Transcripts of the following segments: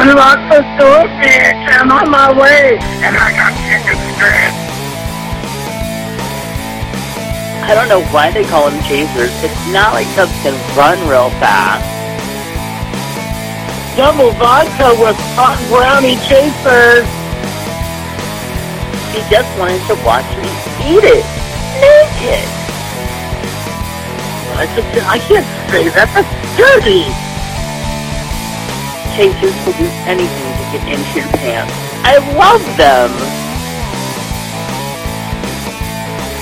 The door, bitch. I'm on my way. And I got chicken strips. I don't know why they call them chasers. It's not like Cubs can run real fast. Double vodka with hot brownie chasers. He just wanted to watch me eat it. Naked. I can't say that. That's dirty. Chasers will do anything to get into your pants. I love them.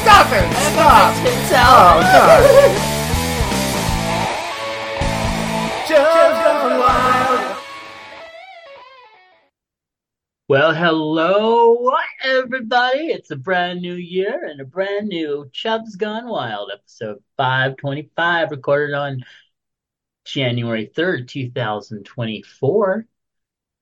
Stop it! Stop! Oh, God. Just gone wild. Well, hello, everybody. It's a brand new year and a brand new Chubs Gone Wild episode 525, recorded on January 3rd, 2024,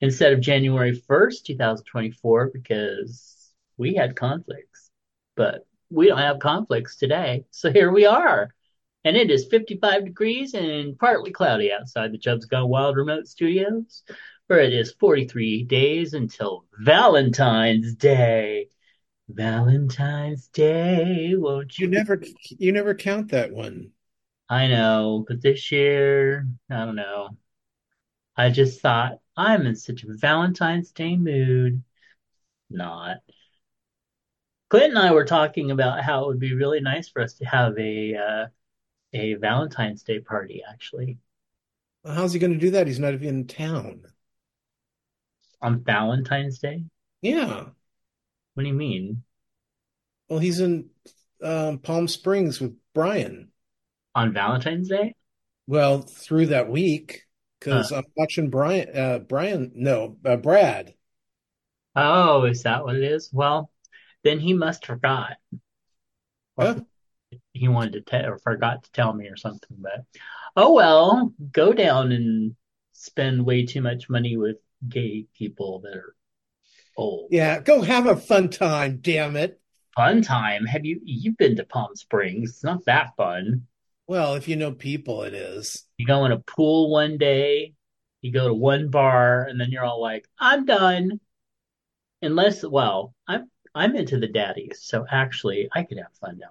instead of January 1st, 2024, because we had conflicts. But we don't have conflicts today. So here we are. And it is 55 degrees and partly cloudy outside the Chubs Gone Wild remote studios, where it is 43 days until Valentine's Day. Valentine's Day, won't you? You never, you never count that one. I know, but this year, I don't know. I just thought I'm in such a Valentine's Day mood. Not. Clint and I were talking about how it would be really nice for us to have a uh, a Valentine's Day party, actually, Well, how's he going to do that? He's not even in town. on Valentine's Day. Yeah. What do you mean? Well, he's in um, Palm Springs with Brian. On Valentine's Day? Well, through that week, because I'm watching Brian. Uh, Brian, no, uh, Brad. Oh, is that what it is? Well, then he must forgot. Or Huh? he wanted to tell or forgot to tell me or something, but oh well, go down and spend way too much money with gay people that are old. Yeah, go have a fun time. Damn it. Fun time. Have you you've been to Palm Springs? It's not that fun. Well, if you know people, it is. You go in a pool one day, you go to one bar, and then you're all like, I'm done. Unless, well, I'm I'm into the daddies, so actually I could have fun down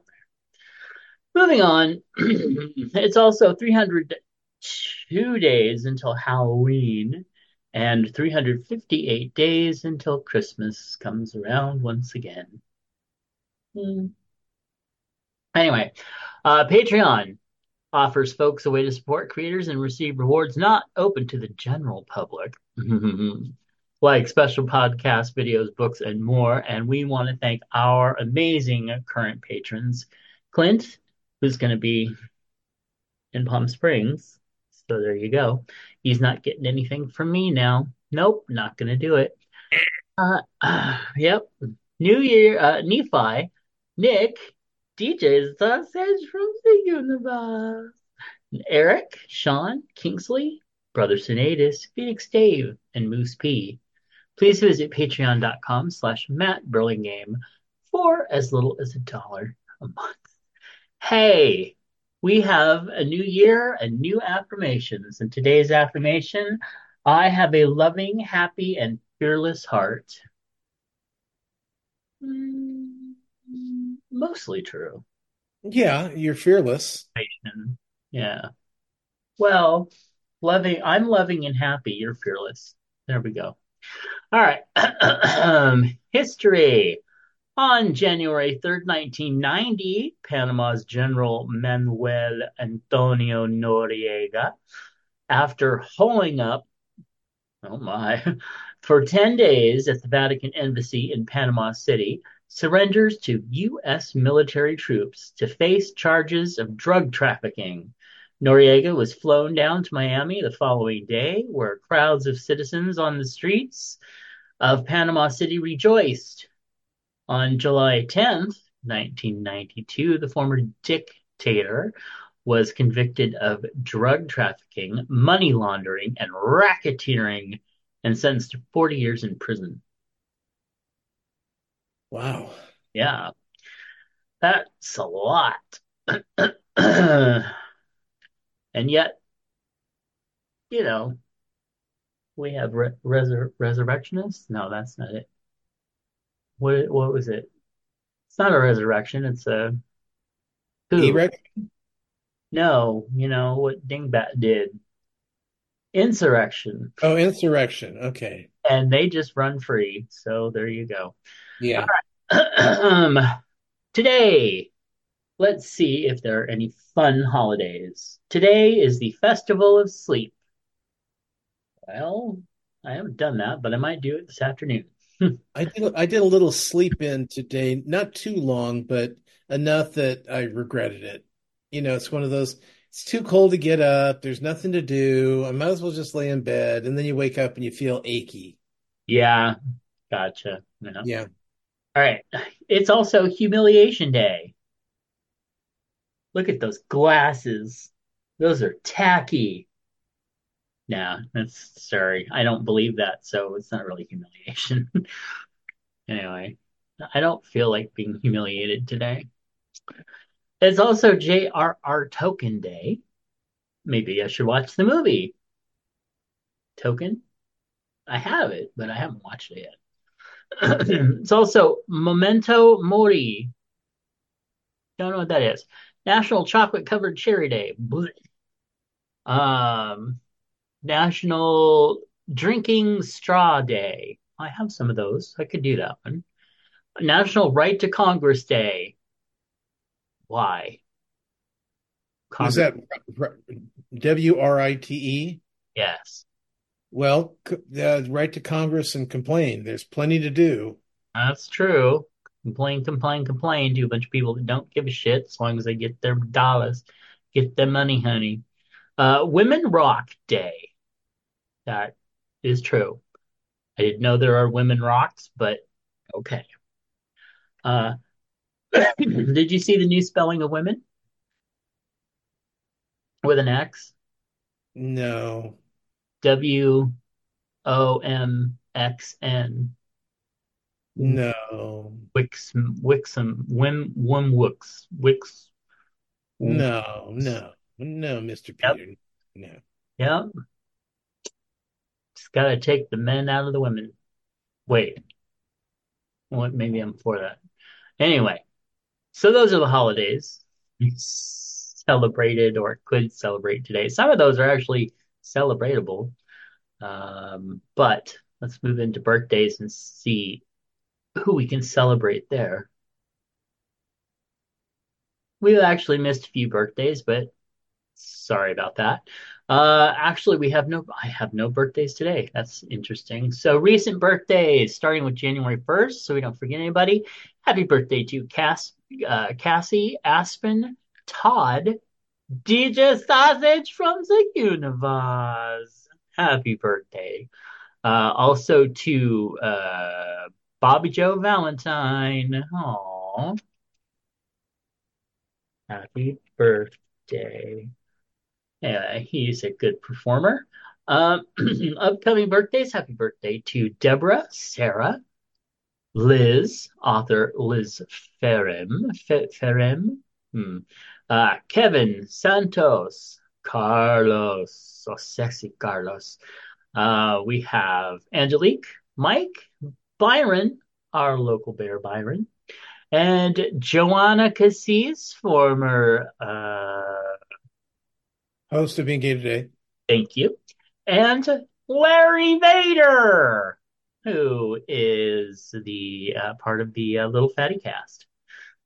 there. Moving on, it's also 302 days until Halloween and 358 days until Christmas comes around once again. Hmm. Anyway, uh, Patreon offers folks a way to support creators and receive rewards not open to the general public, like special podcasts, videos, books, and more. And we want to thank our amazing current patrons, Clint, who's going to be in Palm Springs. So there you go. He's not getting anything from me now. Nope, not going to do it. Uh, uh, yep. New Year, uh, Nephi, Nick, DJ Sausage from the Universe, Eric, Sean, Kingsley, Brother Sinadis, Phoenix Dave, and Moose P. Please visit patreon.com slash Matt Burlingame for as little as a dollar a month. Hey, we have a new year and new affirmations. And today's affirmation, I have a loving, happy, and fearless heart. Mm, mostly true. Yeah, you're fearless. Yeah. Well, loving, I'm loving and happy. You're fearless. There we go. All right. History. On January 3rd, 1990, Panama's General Manuel Antonio Noriega, after holing up, oh my, for 10 days at the Vatican Embassy in Panama City, surrenders to U.S. military troops to face charges of drug trafficking. Noriega was flown down to Miami the following day, where crowds of citizens on the streets of Panama City rejoiced. On July 10th, 1992, the former dictator was convicted of drug trafficking, money laundering, and racketeering and sentenced to 40 years in prison. Wow. Yeah, that's a lot. and yet, you know, We have re resur resurrectionists. No, that's not it. What what was it? It's not a resurrection. It's a who? No, you know what Dingbat did. Insurrection. Oh, insurrection. Okay. And they just run free. So there you go. Yeah. um, today, let's see if there are any fun holidays. Today is the Festival of Sleep. Well, I haven't done that, but I might do it this afternoon. I did I did a little sleep in today, not too long, but enough that I regretted it. You know, it's one of those it's too cold to get up, there's nothing to do. I might as well just lay in bed and then you wake up and you feel achy. Yeah, gotcha. Yeah. Yeah. All right. It's also Humiliation Day. Look at those glasses. Those are tacky. Nah, that's sorry. I don't believe that, so it's not really humiliation. Anyway, I don't feel like being humiliated today. It's also J.R.R. Tolkien Day. Maybe I should watch the movie. Token? I have it, but I haven't watched it yet. it's also Memento Mori. Don't know what that is. National Chocolate Covered Cherry Day. Um, National Drinking Straw Day. I have some of those. I could do that one. National Right to Congress Day. Why? Is that W R I T E? Yes. Well, uh, right to Congress and complain. There's plenty to do. That's true. Complain, complain, complain to a bunch of people that don't give a shit as long as they get their dollars, get their money, honey. Uh, Women Rock Day. That is true. I didn't know there are women rocks, but okay. Uh, did you see the new spelling of women with an X? No. W O M X N. No. Wix, Wixum, Wim, Wimwix, Wix. Wix. No, no, no, Mr. Peter. Yep. No. Yep. Just gotta take the men out of the women. Wait. Well, maybe I'm for that. Anyway, so those are the holidays celebrated or could celebrate today. Some of those are actually celebratable. Um, but let's move into birthdays and see who we can celebrate there. We actually missed a few birthdays, but sorry about that. Uh, actually, we have no, I have no birthdays today. That's interesting. So recent birthdays, starting with January 1st, so we don't forget anybody. Happy birthday to Cass, uh, Cassie, Aspen, Todd, DJ Sausage from the universe. Happy birthday. Uh, also to uh, Bobby Joe Valentine. Aww. Happy birthday. Yeah, he's a good performer. Um, upcoming birthdays. Happy birthday to Deborah, Sarah, Liz, author Liz Ferem, Ferem, hmm. Uh, Kevin Santos, Carlos, so sexy Carlos. Uh, we have Angelique, Mike, Byron, our local bear Byron, and Joanna Cassis, former uh, host of Being Gay Today. Thank you. And Larry Vader, who is the uh, part of the uh, Little Fatty Cast.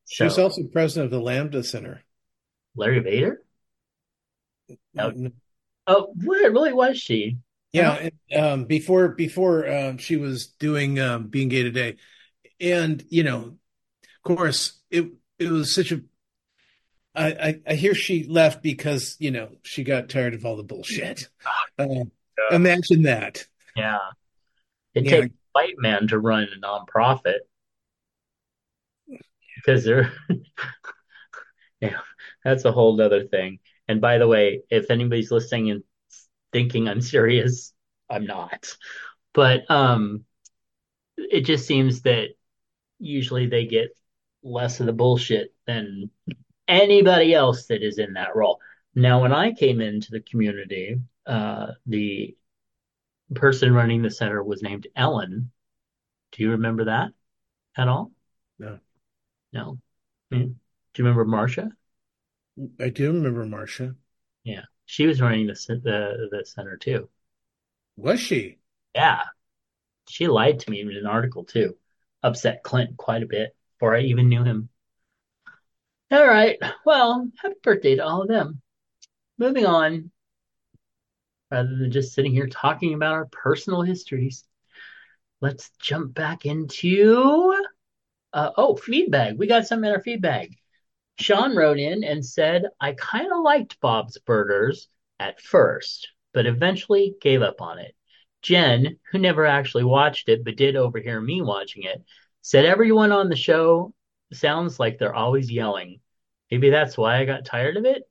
So, She's also president of the Lambda Center. Larry Vader? Oh, oh where really was she? Yeah, um, before before um, she was doing um, being gay today, and you know, of course, it it was such a. I, I, I hear she left because you know she got tired of all the bullshit. Uh, yeah. Imagine that. Yeah, it yeah. takes a white man to run a nonprofit because they're. yeah, that's a whole other thing. And by the way, if anybody's listening and thinking I'm serious. I'm not. But um, it just seems that usually they get less of the bullshit than anybody else that is in that role. Now, when I came into the community, uh, the person running the center was named Ellen. Do you remember that at all? No. No. Hmm. Do you remember Marcia? I do remember Marcia. Yeah, she was running the the the center too. Was she? Yeah, she lied to me in an article too. Upset Clint quite a bit before I even knew him. All right. Well, happy birthday to all of them. Moving on, rather than just sitting here talking about our personal histories, let's jump back into uh, oh feedback. We got some in our feedback. Sean wrote in and said, I kind of liked Bob's Burgers at first, but eventually gave up on it. Jen, who never actually watched it but did overhear me watching it, said everyone on the show sounds like they're always yelling. Maybe that's why I got tired of it.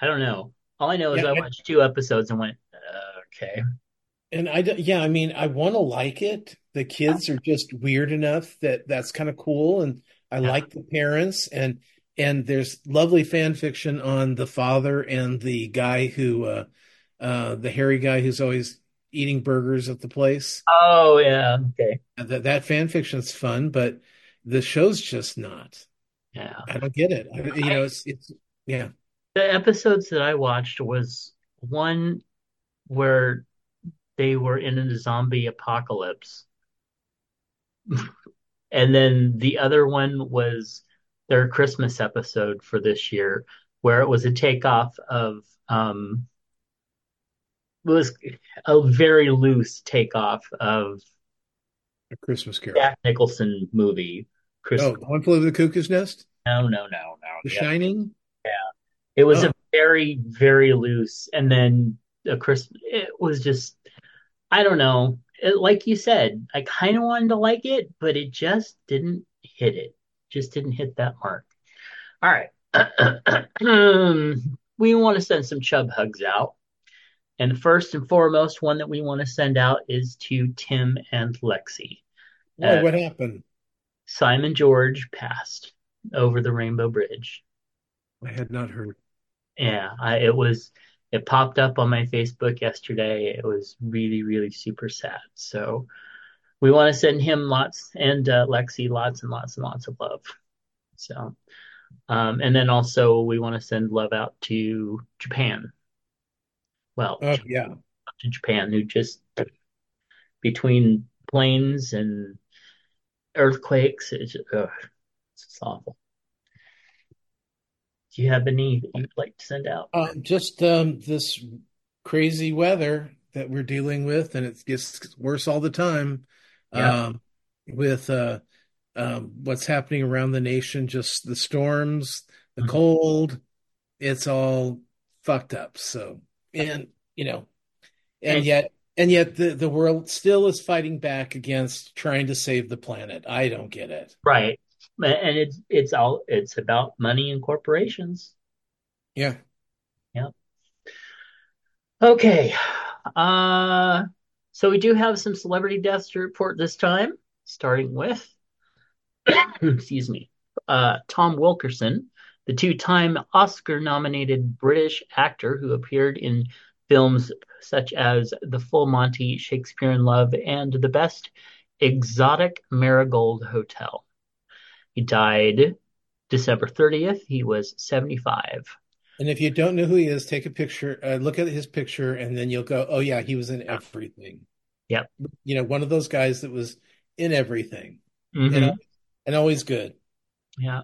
I don't know. All I know is Yeah, I I- watched two episodes and went, uh, okay. And I, yeah, I mean, I want to like it. The kids are just weird enough that that's kind of cool, and I Yeah. like the parents, and and there's lovely fan fiction on the father and the guy who, uh, uh, the hairy guy who's always eating burgers at the place. Oh, yeah. Okay. That that fan fiction's fun, but the show's just not. Yeah. I don't get it. I, you know, it's it's yeah. The episodes that I watched was one where they were in a zombie apocalypse. And then the other one was their Christmas episode for this year, where it was a takeoff of um it was a very loose takeoff of A Christmas Carol. Jack Nicholson movie. Chris Oh, One Flew Over the Cuckoo's Nest, no, no, no, no. The Yeah. Shining. Yeah, it was Oh. a very, very loose, and then a Chris. It was just, I don't know. It, like you said, I kind of wanted to like it, but it just didn't hit it. Just didn't hit that mark. All right. we want to send some chub hugs out. And the first and foremost one that we want to send out is to Tim and Lexi. Uh, what happened? Simon George passed over the Rainbow Bridge. I had not heard. Yeah, I, it was, it popped up on my Facebook yesterday. It was really, really super sad. So we want to send him lots and uh, Lexi lots and lots and lots of love. So, um, and then also we want to send love out to Japan. Well, Oh yeah. to Japan, who just between planes and earthquakes, it's, ugh, it's awful. Do you have any that you'd like to send out? Um, just um, this crazy weather that we're dealing with, and it gets worse all the time. Yeah. Um, with uh, um, what's happening around the nation, just the storms, the Mhm. cold, it's all fucked up. So, and you know, and And- yet, and yet, the the world still is fighting back against trying to save the planet. I don't get it. Right. And it's it's all it's about money and corporations. Yeah. Yeah. Okay. Uh so we do have some celebrity deaths to report this time, starting with excuse me, uh Tom Wilkinson, the two-time Oscar-nominated British actor who appeared in films such as The Full Monty, Shakespeare in Love, and The Best Exotic Marigold Hotel. He died December 30th. He was 75. And if you don't know who he is, take a picture, uh, look at his picture, and then you'll go, "Oh yeah, he was in everything." Yep. You know, one of those guys that was in everything, Mhm. and al- and always good. Yeah.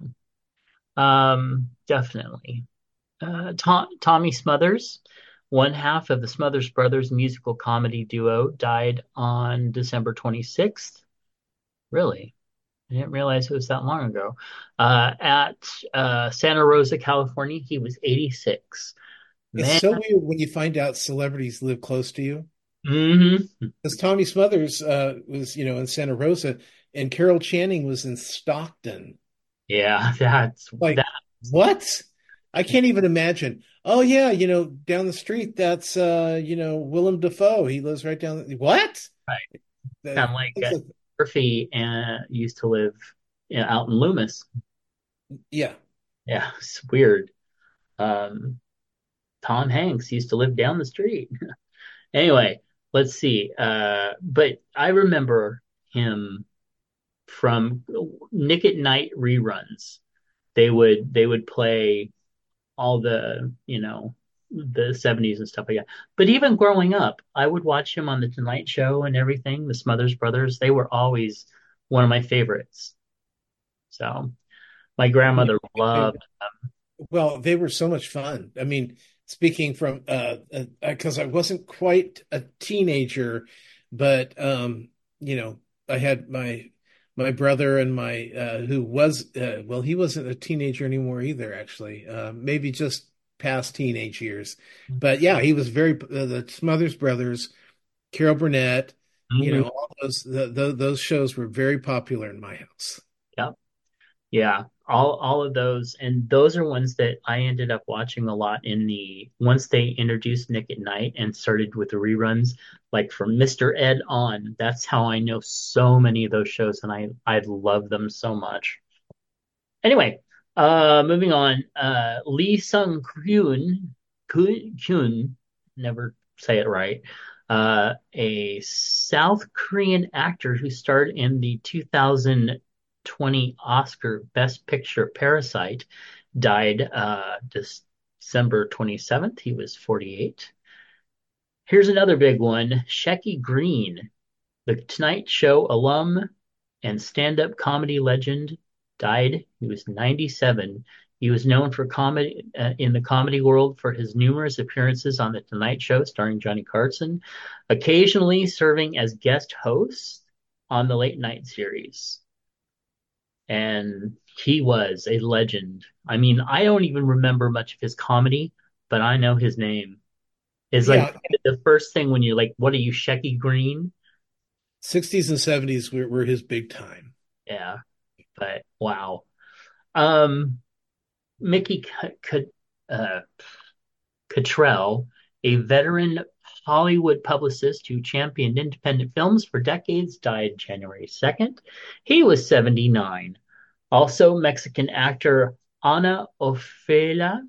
Um, definitely. Uh, Tom, Tommy Smothers, one half of the Smothers Brothers musical comedy duo, died on December 26th. Really? I didn't realize it was that long ago. Uh, at uh, Santa Rosa, California, he was 86. It's so weird when you find out celebrities live close to you. hmm Because Tommy Smothers uh, was, you know, in Santa Rosa, and Carol Channing was in Stockton. Yeah, that's Like, that. what? I can't even imagine. Oh yeah, you know, down the street, that's uh, you know, Willem Dafoe. He lives right down. What? Right. That- of like Murphy uh, used to live you know, out in Loomis. yeah. Yeah, it's weird. Um, Tom Hanks used to live down the street. Anyway, let's see. Uh, but I remember him from Nick at Night reruns. They would they would play all the you know the 70s and stuff like that. But even growing up, I would watch him on the Tonight Show and everything. The Smothers Brothers, they were always one of my favorites. So my grandmother loved them. Well, they were so much fun. I mean, speaking from uh because uh, I wasn't quite a teenager, but um, you know, I had my my brother and my uh who was uh, well, he wasn't a teenager anymore either actually. Uh maybe just past teenage years. But yeah, he was very uh, the Smothers Brothers, Carol Burnett, mm-hmm. you know, all those the, the, those shows were very popular in my house. Yep. Yeah, all all of those, and those are ones that I ended up watching a lot in the once they introduced Nick at Night and started with the reruns, like from Mr. Ed on. That's how I know so many of those shows, and I I love them so much. Anyway, uh, moving on, uh, Lee Sung Kyun, Kyun, never say it right, uh, a South Korean actor who starred in the 2020 Oscar Best Picture Parasite, died uh, December 27th. He was 48. Here's another big one Shecky Greene, the Tonight Show alum and stand up comedy legend died. He was 97. He was known for comedy uh, in the comedy world for his numerous appearances on the Tonight Show starring Johnny Carson, occasionally serving as guest host on the late night series. And he was a legend. I mean, I don't even remember much of his comedy, but I know his name. Is like yeah. the first thing when you're like, what are you, Shecky Greene? 60s and 70s were, were his big time. Yeah but wow. Um, Mickey C- uh, Cottrell, a veteran Hollywood publicist who championed independent films for decades, died January 2nd. He was 79. Also, Mexican actor Ana Ofelia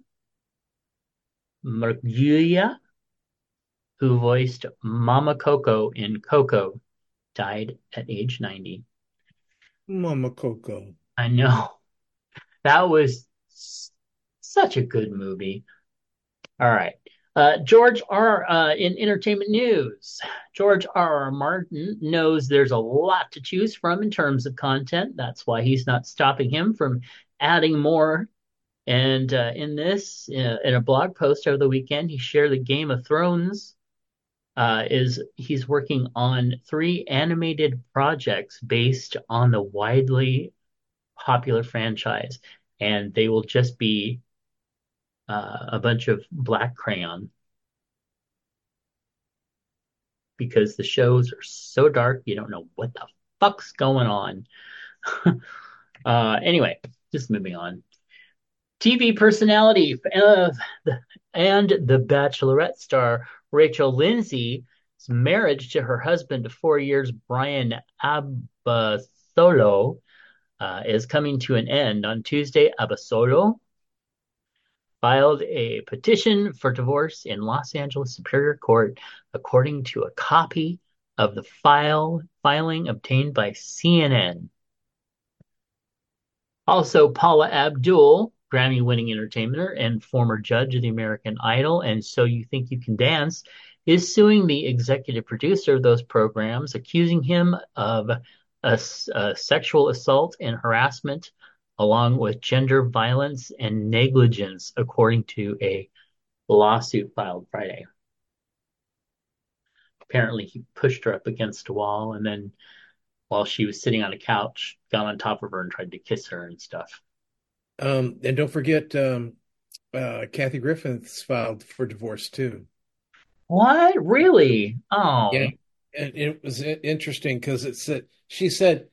Murguia, who voiced Mama Coco in Coco, died at age 90. Mama Coco. I know. That was such a good movie. All right. Uh, George R. Uh, in entertainment news, George R. R. Martin knows there's a lot to choose from in terms of content. That's why he's not stopping him from adding more. And uh, in this, uh, in a blog post over the weekend, he shared the Game of Thrones uh, is he's working on three animated projects based on the widely popular franchise, and they will just be uh, a bunch of black crayon because the shows are so dark you don't know what the fuck's going on. uh, anyway, just moving on. TV personality of the, and the Bachelorette star Rachel Lindsay's marriage to her husband of four years, Brian Abasolo, uh, is coming to an end. On Tuesday, Abasolo filed a petition for divorce in Los Angeles Superior Court, according to a copy of the file filing obtained by CNN. Also, Paula Abdul Grammy winning entertainer and former judge of the American Idol and So You Think You Can Dance, is suing the executive producer of those programs, accusing him of a, a uh, sexual assault and harassment, along with gender violence and negligence, according to a lawsuit filed Friday. Apparently, he pushed her up against a wall and then, while she was sitting on a couch, got on top of her and tried to kiss her and stuff. Um, and don't forget, um, uh, Kathy Griffiths filed for divorce too. What? Really? Oh, yeah. And it was interesting because it said she said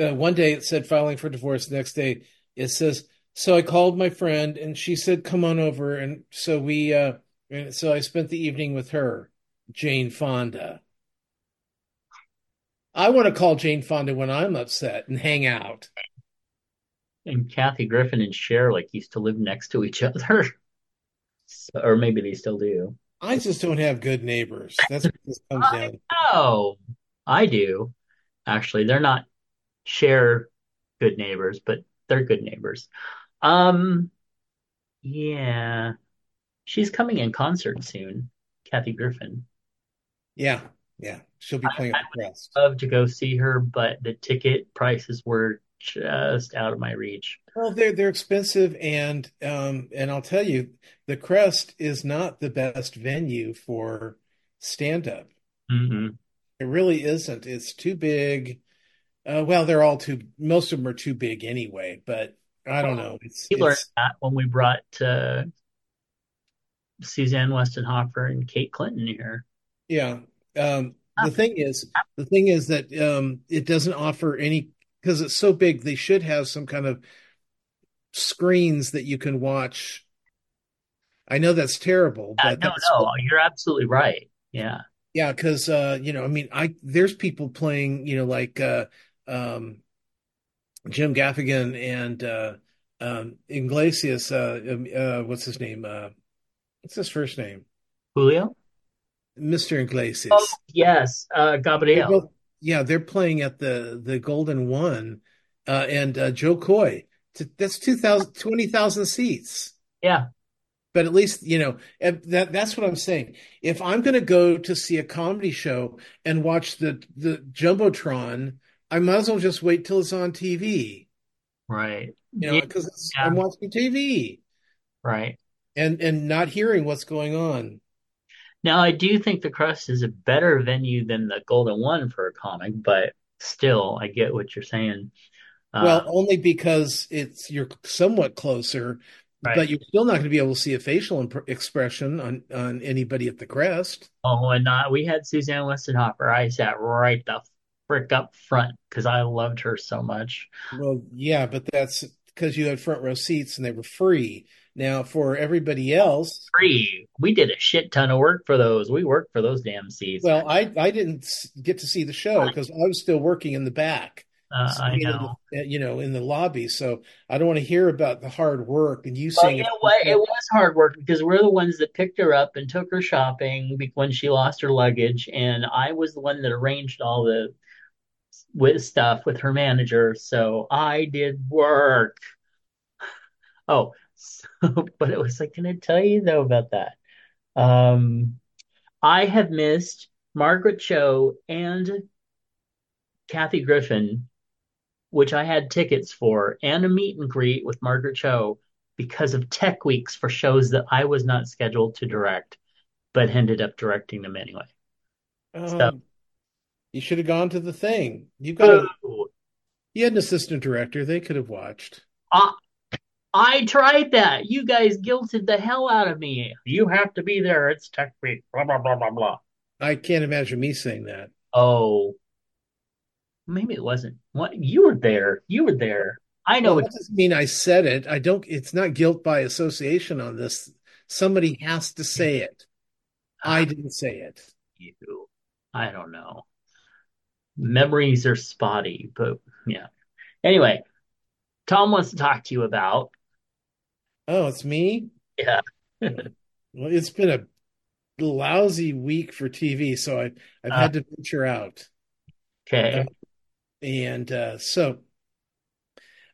uh, one day it said filing for divorce. The next day it says so. I called my friend and she said come on over, and so we uh, and so I spent the evening with her, Jane Fonda. I want to call Jane Fonda when I'm upset and hang out and Kathy Griffin and Cher like used to live next to each other, or maybe they still do. I just don't have good neighbors. That's what this comes down. to. Oh, I do. Actually, they're not share good neighbors, but they're good neighbors. Um, yeah, she's coming in concert soon, Kathy Griffin. Yeah, yeah. She'll be playing I at the Crest. Love to go see her, but the ticket prices were just out of my reach. Well, they're they're expensive, and um, and I'll tell you, the Crest is not the best venue for stand up. hmm It really isn't. It's too big. Uh, well, they're all too. Most of them are too big anyway. But I don't know. It's We learned that when we brought uh, Suzanne Westenhoefer and Kate Clinton here. yeah. Um, the thing is, the thing is that um, it doesn't offer any because it's so big. They should have some kind of screens that you can watch. I know that's terrible, Uh, but no, that's no, you're absolutely right. Yeah. Yeah, because uh, you know, I mean, I there's people playing, you know, like uh, um, Jim Gaffigan and uh, um, Iglesias. Uh, um, uh, what's his name? Uh, what's his first name? Julio? Mr. Iglesias. Oh, yes. Uh, Gabriel. Yeah, they're playing at the the Golden One, uh, and uh, Jo Koy. T- That's 2,000 20,000 seats. Yeah. But at least, you know, that that's what I'm saying. If I'm going to go to see a comedy show and watch the the Jumbotron, I might as well just wait till it's on TV, Right. you know, Yeah, because yeah. I'm watching TV Right. and and not hearing what's going on. Now, I do think the Crest is a better venue than the Golden One for a comic, but still, I get what you're saying. Uh, Well, only because it's you're somewhat closer, right. but you're still not going to be able to see a facial imp expression on on anybody at the crest. Oh, and not we had Suzanne Westenhoefer. I sat right the frick up front because I loved her so much. Well, yeah, but that's because you had front row seats and they were free. Now, for everybody else, Free. We did a shit ton of work for those. We worked for those damn seats. well, I I didn't get to see the show because I was still working in the back, uh, I know. the, uh, you know, in the lobby. So I don't want to hear about the hard work and you Well, saying you know what? It was hard work because we're the ones that picked her up and took her shopping when she lost her luggage, and I was the one that arranged all the with stuff with her manager. So I did work. Oh, so, but it was like, can I tell you though about that? Um, I have missed Margaret Cho and Kathy Griffin, which I had tickets for, and a meet and greet with Margaret Cho because of tech weeks for shows that I was not scheduled to direct, but ended up directing them anyway. So, um, you should have gone to the thing. You've got a boo. you had an assistant director. They could have watched. I, I tried that. You guys guilted the hell out of me. You have to be there. It's tech week. Blah blah blah blah blah. I can't imagine me saying that. Oh, maybe it wasn't. What you were there. You were there. I know Well, that doesn't mean I said it. I don't. It's not guilt by association on this. Somebody has to say it. I didn't say it. you. I don't know. Memories are spotty, but yeah. Anyway, Tom wants to talk to you about. Oh, it's me. Yeah. Well, it's been a lousy week for TV, so I I've Uh, had to venture out, okay. Uh, and uh, so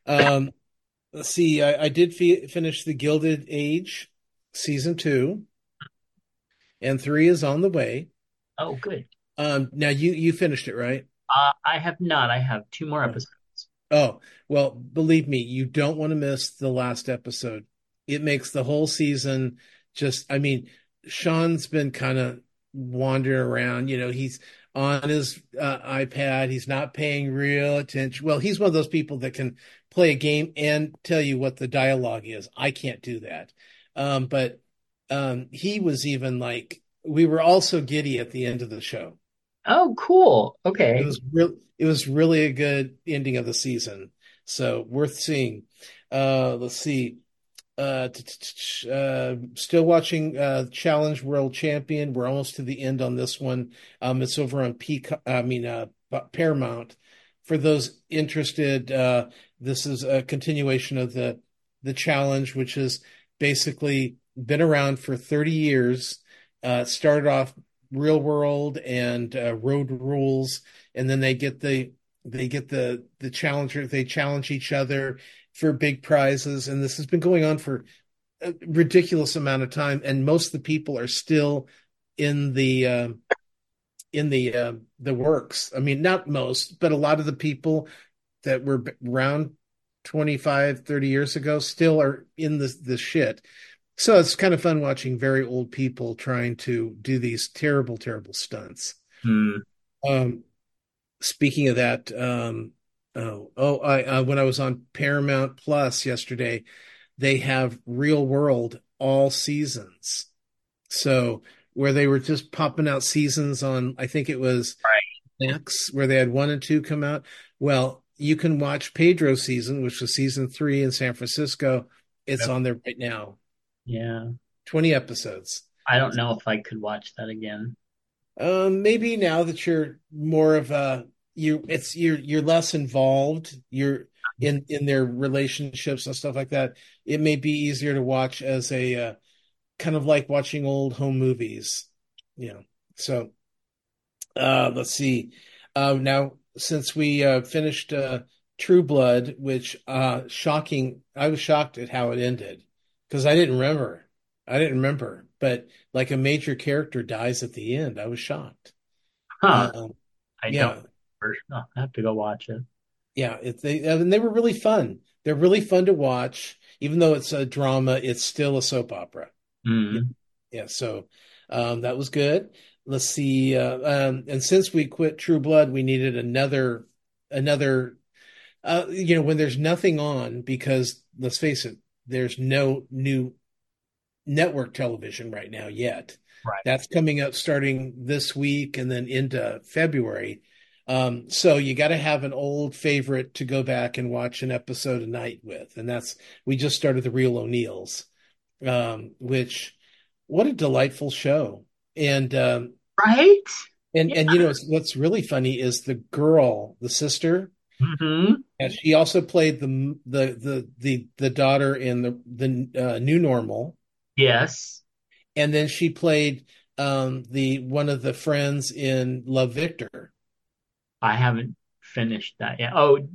um, let's see. I, I did fi finish the Gilded Age season two, and three is on the way. Oh, good. Um, now you you finished it, right? Uh, I have not. I have two more episodes. Oh, well, believe me, you don't want to miss the last episode. It makes the whole season just, I mean, Sean's been kind of wandering around, you know, he's on his uh, iPad, he's not paying real attention. Well, he's one of those people that can play a game and tell you what the dialogue is. I can't do that. Um, but um, he was even like, we were also giddy at the end of the show. Oh, cool. It Okay. was real. It was really a good ending of the season, so worth seeing. Uh, let's see. Uh, uh, still watching uh, Challenge World Champion. We're almost to the end on this one. Um, it's over on Peacock. I mean, uh, Paramount. For those interested, uh, this is a continuation of the the challenge, which has basically been around for 30 years. uh, started off real world and uh, road rules, and then they get the they get the the challenger. They challenge each other for big prizes, and this has been going on for a ridiculous amount of time. And most of the people are still in the uh, in the uh, the works. I mean, not most, but a lot of the people that were around 25, 30 years ago still are in the the shit. So it's kind of fun watching very old people trying to do these terrible, terrible stunts. Hmm. Um, speaking of that, um, oh, oh, I uh, when I was on Paramount Plus yesterday, they have Real World all seasons. So where they were just popping out seasons on, I think it was Right. X, where they had one and two come out. Well, you can watch Pedro season, which was season three in San Francisco. It's Yep. on there right now. Yeah. 20 episodes. I don't know if I could watch that again. Um, maybe now that you're more of a you it's you're you're less involved, you're in in their relationships and stuff like that. It may be easier to watch as a uh, kind of like watching old home movies, you know. So, uh, let's see. Uh, now, since we uh, finished uh, True Blood, which uh, shocking, I was shocked at how it ended because I didn't remember. I didn't remember, but like a major character dies at the end. I was shocked. Huh. Um, I yeah, don't. I'll have to go watch it. yeah. It, they and they were really fun. They're really fun to watch, even though it's a drama. It's still a soap opera. Hmm. Yeah, so um, that was good. Let's see. Uh, um, and since we quit True Blood, we needed another, another. Uh, you know, when there's nothing on, because let's face it, there's no new network television right now yet. Right. That's coming up starting this week and then into February. Um, so you got to have an old favorite to go back and watch an episode a night with, and that's we just started the Real O'Neals, um, which what a delightful show. And um, Right? and and you know what's, what's really funny is the girl, the sister, hmm and she also played the the the the the daughter in the the uh, New Normal, Yes. and then she played um the one of the friends in Love Victor. I haven't finished that yet. Oh,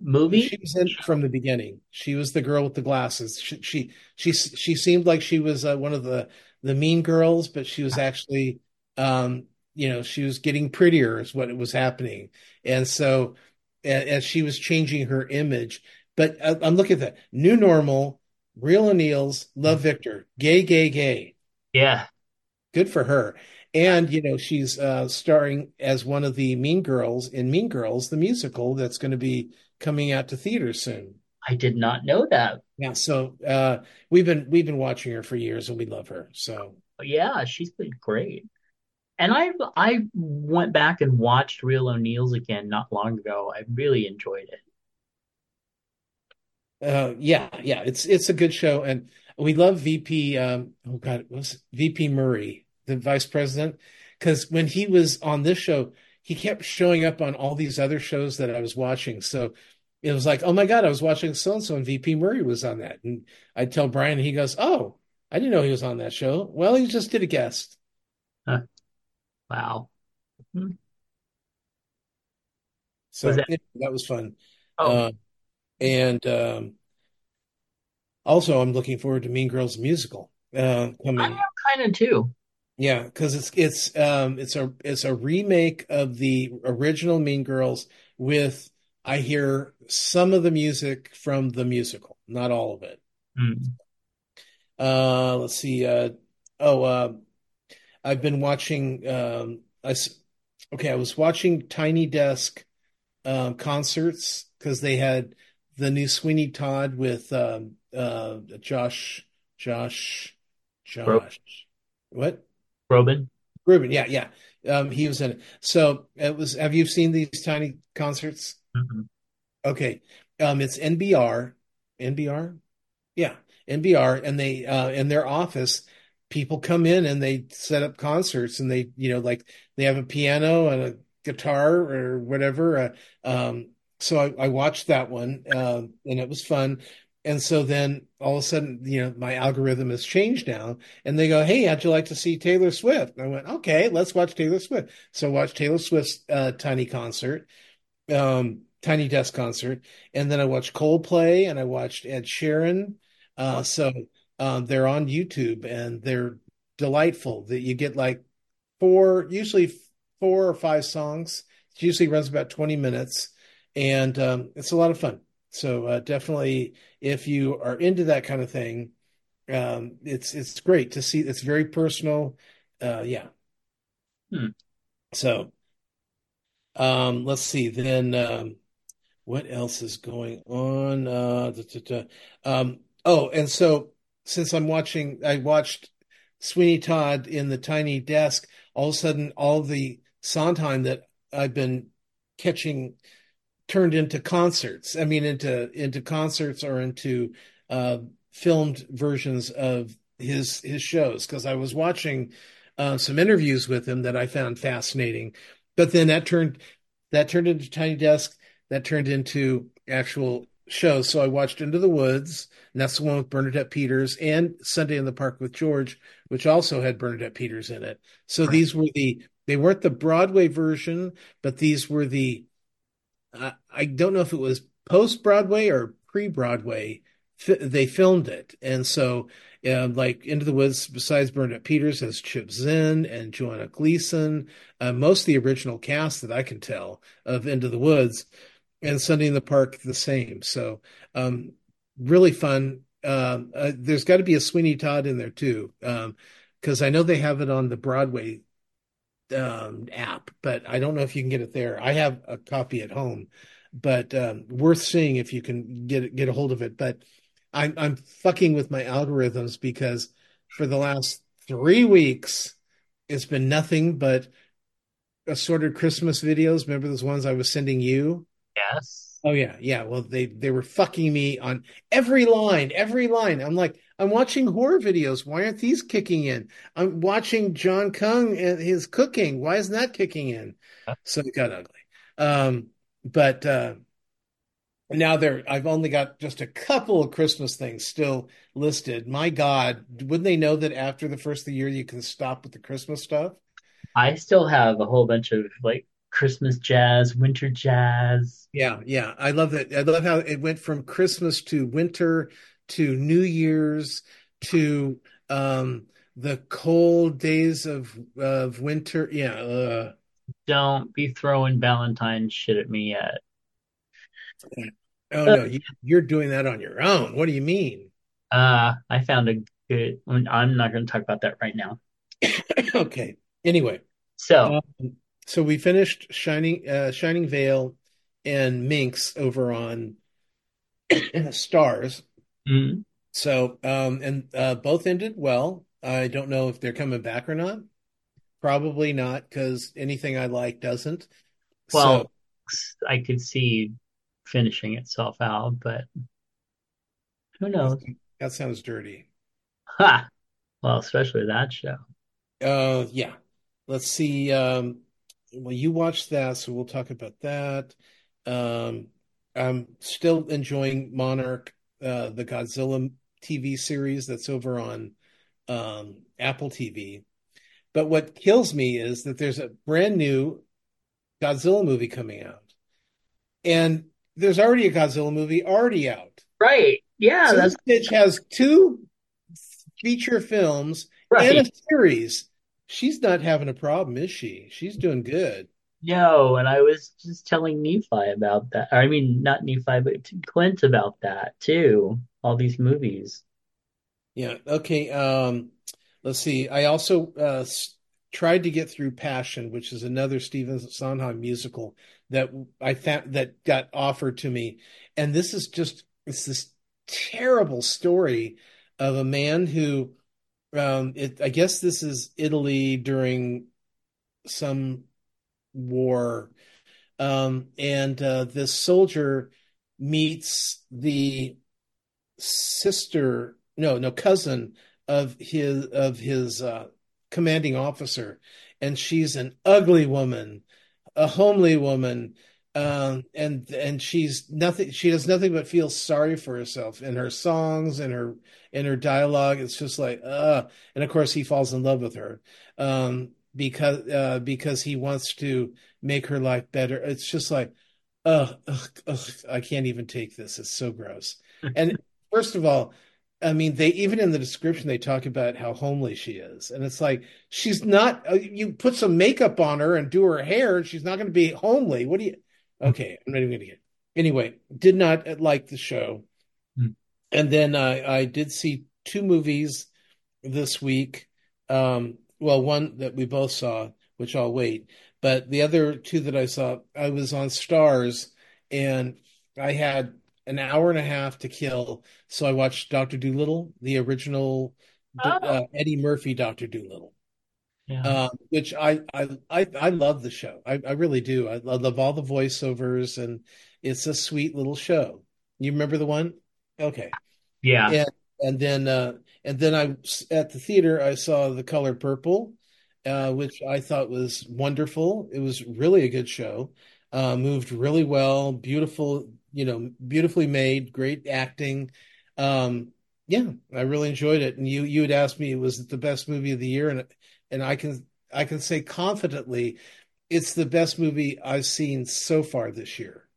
movie? She was in from the beginning. She was the girl with the glasses. She she she, she seemed like she was uh, one of the the mean girls, but she was actually um you know she was getting prettier is what was happening, and so as she was changing her image. But uh, I'm looking at that new normal, real O'Neals, Love Victor, gay, gay, gay. Yeah. Good for her. And you know she's uh, starring as one of the Mean Girls in Mean Girls, the musical that's going to be coming out to theaters soon. I did not know that. Yeah, so uh, we've been we've been watching her for years, and we love her. So Yeah, she's been great. And I I went back and watched Real O'Neals again not long ago. I really enjoyed it. uh, yeah, yeah, it's it's a good show, and we love VP. Um, oh God, was? VP Murray, the vice president, because when he was on this show, he kept showing up on all these other shows that I was watching. So it was like, oh my God, I was watching so and so, and VP Murray was on that, and I'd tell Brian, and he goes, oh, I didn't know he was on that show. Well, he just did a guest. Huh. Wow. Hmm. So Was that it- that was fun. oh Uh, and um, also, I'm looking forward to Mean Girls musical uh, I coming. am kind of too. Yeah, because it's it's um it's a it's a remake of the original Mean Girls with I hear some of the music from the musical, not all of it. Hmm. Uh, let's see. Uh, oh, uh, I've been watching. Um, I okay, I was watching Tiny Desk um, concerts because they had the new Sweeney Todd with um, uh, Josh, Josh, Josh. What? Robin? Ruben, yeah, yeah. Um, he was in it. So it was. Have you seen these tiny concerts? Mhm. Okay. Um, it's NBR, NBR, yeah, NBR, and they uh, in their office, people come in and they set up concerts, and they, you know, like they have a piano and a guitar or whatever. Uh, um, so I, I watched that one, um, and it was fun. And so then all of a sudden, you know, my algorithm has changed now and they go, Hey, how'd you like to see Taylor Swift? And I went, okay, let's watch Taylor Swift. So watch Taylor Swift's uh, tiny concert, um, tiny desk concert. And then I watched Coldplay and I watched Ed Sheeran. Uh, so um, they're on YouTube and they're delightful that you get like four, usually four or five songs. It usually runs about 20 minutes and um, it's a lot of fun. So uh, definitely, if you are into that kind of thing, um, it's it's great to see. It's very personal. Uh, yeah. Hmm. So, um, let's see. Then, um, what else is going on? Uh, da, da, da. Um, oh, and so since I'm watching, I watched Sweeney Todd in the tiny desk. All of a sudden, all the Sondheim that I've been catching turned into concerts. I mean, into into concerts or into uh, filmed versions of his his shows. Because I was watching uh, some interviews with him that I found fascinating, but then that turned that turned into Tiny Desk. That turned into actual shows. So I watched Into the Woods, and that's the one with Bernadette Peters, and Sunday in the Park with George, which also had Bernadette Peters in it. So right. these were the they weren't the Broadway version, but these were the uh, I don't know if it was post Broadway or pre Broadway. They filmed it, and so uh, like Into the Woods, besides Bernadette Peters, has Chip Zien and Joanna Gleason, uh, most of the original cast that I can tell of Into the Woods, and Sunday in the Park the same. So um, really fun. Um, uh, there's got to be a Sweeney Todd in there too, because um, I know they have it on the Broadway um, app, but I don't know if you can get it there. I have a copy at home, but um, worth seeing if you can get get a hold of it. But I'm I'm fucking with my algorithms because for the last three weeks, it's been nothing but assorted Christmas videos. Remember those ones I was sending you? Yes. Oh yeah, yeah. Well, they they were fucking me on every line, every line. I'm like, I'm watching horror videos. Why aren't these kicking in? I'm watching John Kung and his cooking. Why isn't that kicking in? So it got ugly. Um, but uh, now there, I've only got just a couple of Christmas things still listed. My God, wouldn't they know that after the first of the year you can stop with the Christmas stuff? I still have a whole bunch of like Christmas jazz, winter jazz. Yeah, yeah. I love that. I love how it went from Christmas to winter to New Year's to um, the cold days of of winter. Yeah. Uh, Don't be throwing Valentine shit at me yet. Oh no, you, you're doing that on your own. What do you mean? Uh, I found a good. I'm not going to talk about that right now. okay. Anyway, so um, so we finished Shining uh, Shining Vale and Minx over on Starz. Mm-hmm. So, um, and uh, both ended well. I don't know if they're coming back or not. Probably not, because anything I like doesn't. Well, so, I could see finishing itself out, but who knows? That sounds dirty. Ha! Well, especially that show. Uh, yeah. Let's see. Um, well, you watched that, so we'll talk about that. Um, I'm still enjoying Monarch uh, the Godzilla TV series that's over on um, Apple TV. But what kills me is that there's a brand new Godzilla movie coming out, and there's already a Godzilla movie already out. Right? Yeah, so that's this bitch has two feature films right. and a series. She's not having a problem, is she? She's doing good. No, and I was just telling Nephi about that. I mean, not Nephi, but Clint about that too. All these movies. Yeah. Okay. Um, let's see. I also uh, tried to get through Passion, which is another Stephen Sondheim musical that I found that got offered to me, and this is just it's this terrible story of a man who, um, it, I guess this is Italy during some war. Um, and uh, this soldier meets the sister, no, no, cousin of his of his uh, commanding officer, and she's an ugly woman, a homely woman um, and and she's nothing. She does nothing but feel sorry for herself in her songs and her in her dialogue. It's just like, uh, and of course he falls in love with her, um, because uh, because he wants to make her life better. It's just like, ugh, I can't even take this. It's so gross. And first of all, I mean, they even in the description they talk about how homely she is, and it's like she's not. Uh, you put some makeup on her and do her hair, and she's not going to be homely. What do you? Okay, I'm not even going to get. Anyway, did not like the show, Hmm. and then I I did see two movies this week. Um, well, one that we both saw, which I'll wait, but the other two that I saw, I was on Starz, and I had an hour and a half to kill, so I watched Doctor Dolittle, the original Oh. uh, Eddie Murphy Doctor Dolittle Yeah. um, which I, I I I love the show. I, I really do. I, I love all the voiceovers, and it's a sweet little show. You remember the one? Okay. yeah. And and then uh, and then I at the theater I saw The Color Purple, uh, which I thought was wonderful. It was really a good show. Uh, moved really well, beautiful, you know, beautifully made, great acting. Um, yeah, I really enjoyed it. And you you had asked me was it the best movie of the year, and and I can I can say confidently it's the best movie I've seen so far this year.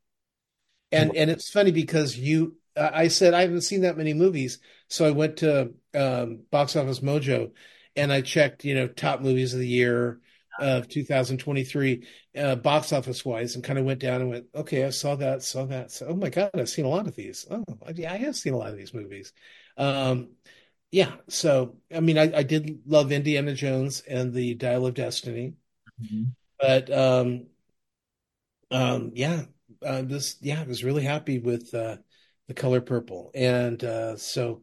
And and it's funny because you I said I haven't seen that many movies, so I went to um, Box Office Mojo and I checked, you know, top movies of the year of 2023, uh, box office wise, and kind of went down and went, okay, I saw that, saw that. So, oh my God, I've seen a lot of these. Oh, yeah, I have seen a lot of these movies. Um, yeah, so I mean, I, I did love Indiana Jones and the Dial of Destiny, Mhm. but um, um, yeah, uh, this yeah, I was really happy with uh, the color purple, and uh, so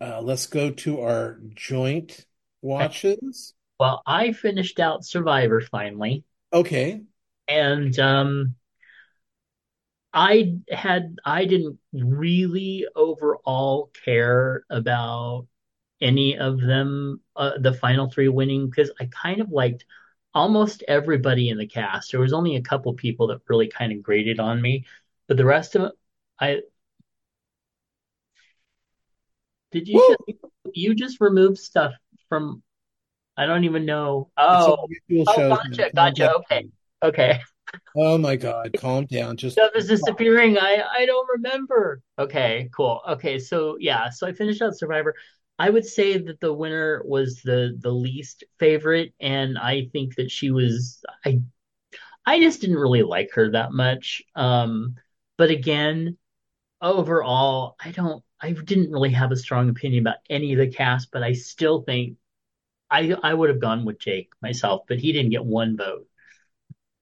uh, let's go to our joint watches. Well, I finished out Survivor finally, Okay, and um, I had I didn't really overall care about any of them, uh, the final three winning, because I kind of liked almost everybody in the cast. There was only a couple people that really kind of grated on me, but the rest of it, I did you Woo! just you just remove stuff from I don't even know. Oh, oh, gotcha, gotcha. Okay, okay. Oh my God, calm down. Just Stuff is disappearing. I I don't remember. Okay, cool. Okay, so yeah, so I finished out Survivor. I would say that the winner was the the least favorite, and I think that she was I I just didn't really like her that much. Um, but again, overall, I don't I didn't really have a strong opinion about any of the cast, but I still think I I would have gone with Jake myself, but he didn't get one vote.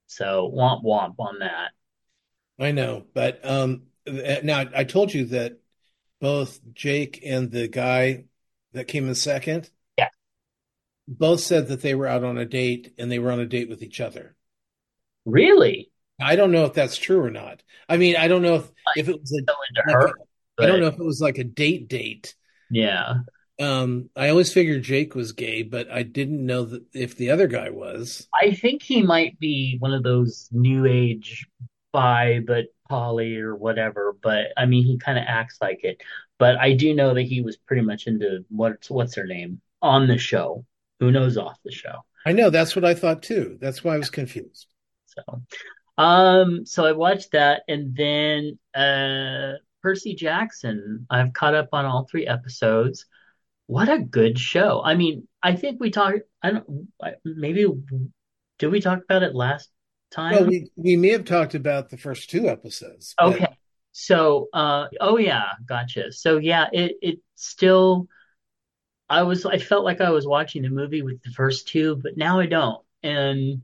So womp womp on that. I know, but um, now I told you that both Jake and the guy that came in second Yeah. both said that they were out on a date and they were on a date with each other. Really? I don't know if that's true or not. I mean, I don't know if if it was a like her, a, I don't know if it was like a date date. yeah. Um, I always figured Jake was gay, but I didn't know that if the other guy was. I think he might be one of those new age bi but poly or whatever, but I mean he kind of acts like it. But I do know that he was pretty much into what's what's her name on the show. Who knows off the show? I know that's what I thought too. That's why I was confused. So um so I watched that and then uh Percy Jackson, I've caught up on all three episodes. What a good show. I mean, I think we talked I don't I- maybe did we talk about it last time? Well, we we may have talked about the first two episodes, but Okay. So, uh, oh yeah, gotcha. So yeah, it it still I was I felt like I was watching the movie with the first two, but now I don't. And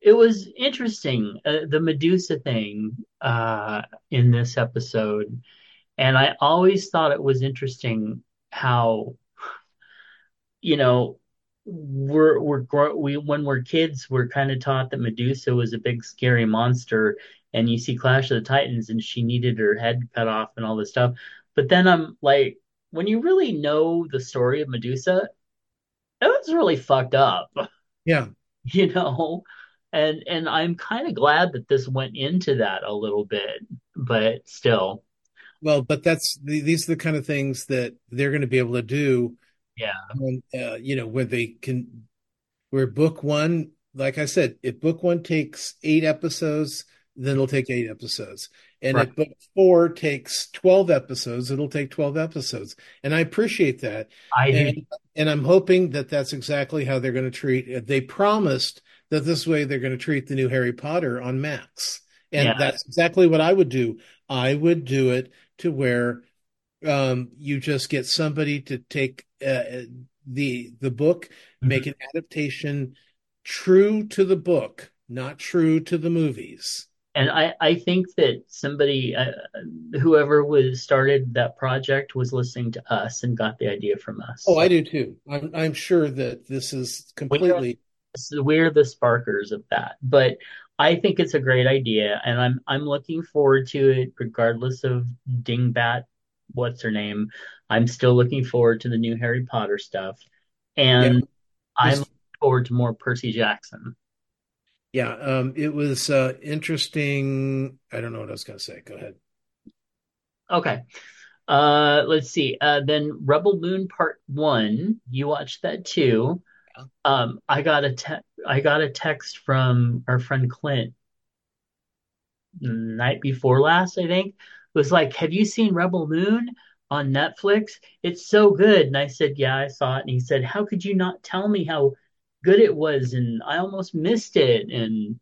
it was interesting, uh, the Medusa thing uh in this episode. And I always thought it was interesting how, you know, we're we're we when we're kids, we're kind of taught that Medusa was a big scary monster, and you see Clash of the Titans, and she needed her head cut off and all this stuff. But then I'm like, when you really know the story of Medusa, it was really fucked up, yeah, you know? and and I'm kind of glad that this went into that a little bit, but still, Well, but that's the, these are the kind of things that they're going to be able to do yeah, when, uh, you know, where they can, where book one, like I said, if book one takes eight episodes, then it'll take eight episodes. And right. if book four takes 12 episodes, it'll take 12 episodes. And I appreciate that. I do. And, and I'm hoping that that's exactly how they're going to treat it. They promised that this way they're going to treat the new Harry Potter on Max. And Yeah. that's exactly what I would do. I would do it to where um, you just get somebody to take uh, the the book, make an adaptation true to the book, not true to the movies. And I, I think that somebody, uh, whoever was started that project, was listening to us and got the idea from us. Oh, I do too. I'm I'm sure that this is completely So we're the sparkers of that. But I think it's a great idea, and I'm I'm looking forward to it, regardless of Dingbat, what's her name. I'm still looking forward to the new Harry Potter stuff, and Yeah. I'm looking forward to more Percy Jackson. yeah. Um, it was uh, interesting. I don't know what I was going to say. Go ahead. Okay. Uh, let's see. Uh, then Rebel Moon Part One. You watched that too. Yeah. Um, I got a te I got a text from our friend Clint night before last, I think. Was like, "Have you seen Rebel Moon on Netflix? It's so good." And I said, "Yeah, I saw it." And he said, "How could you not tell me how good it was?" And I almost missed it. And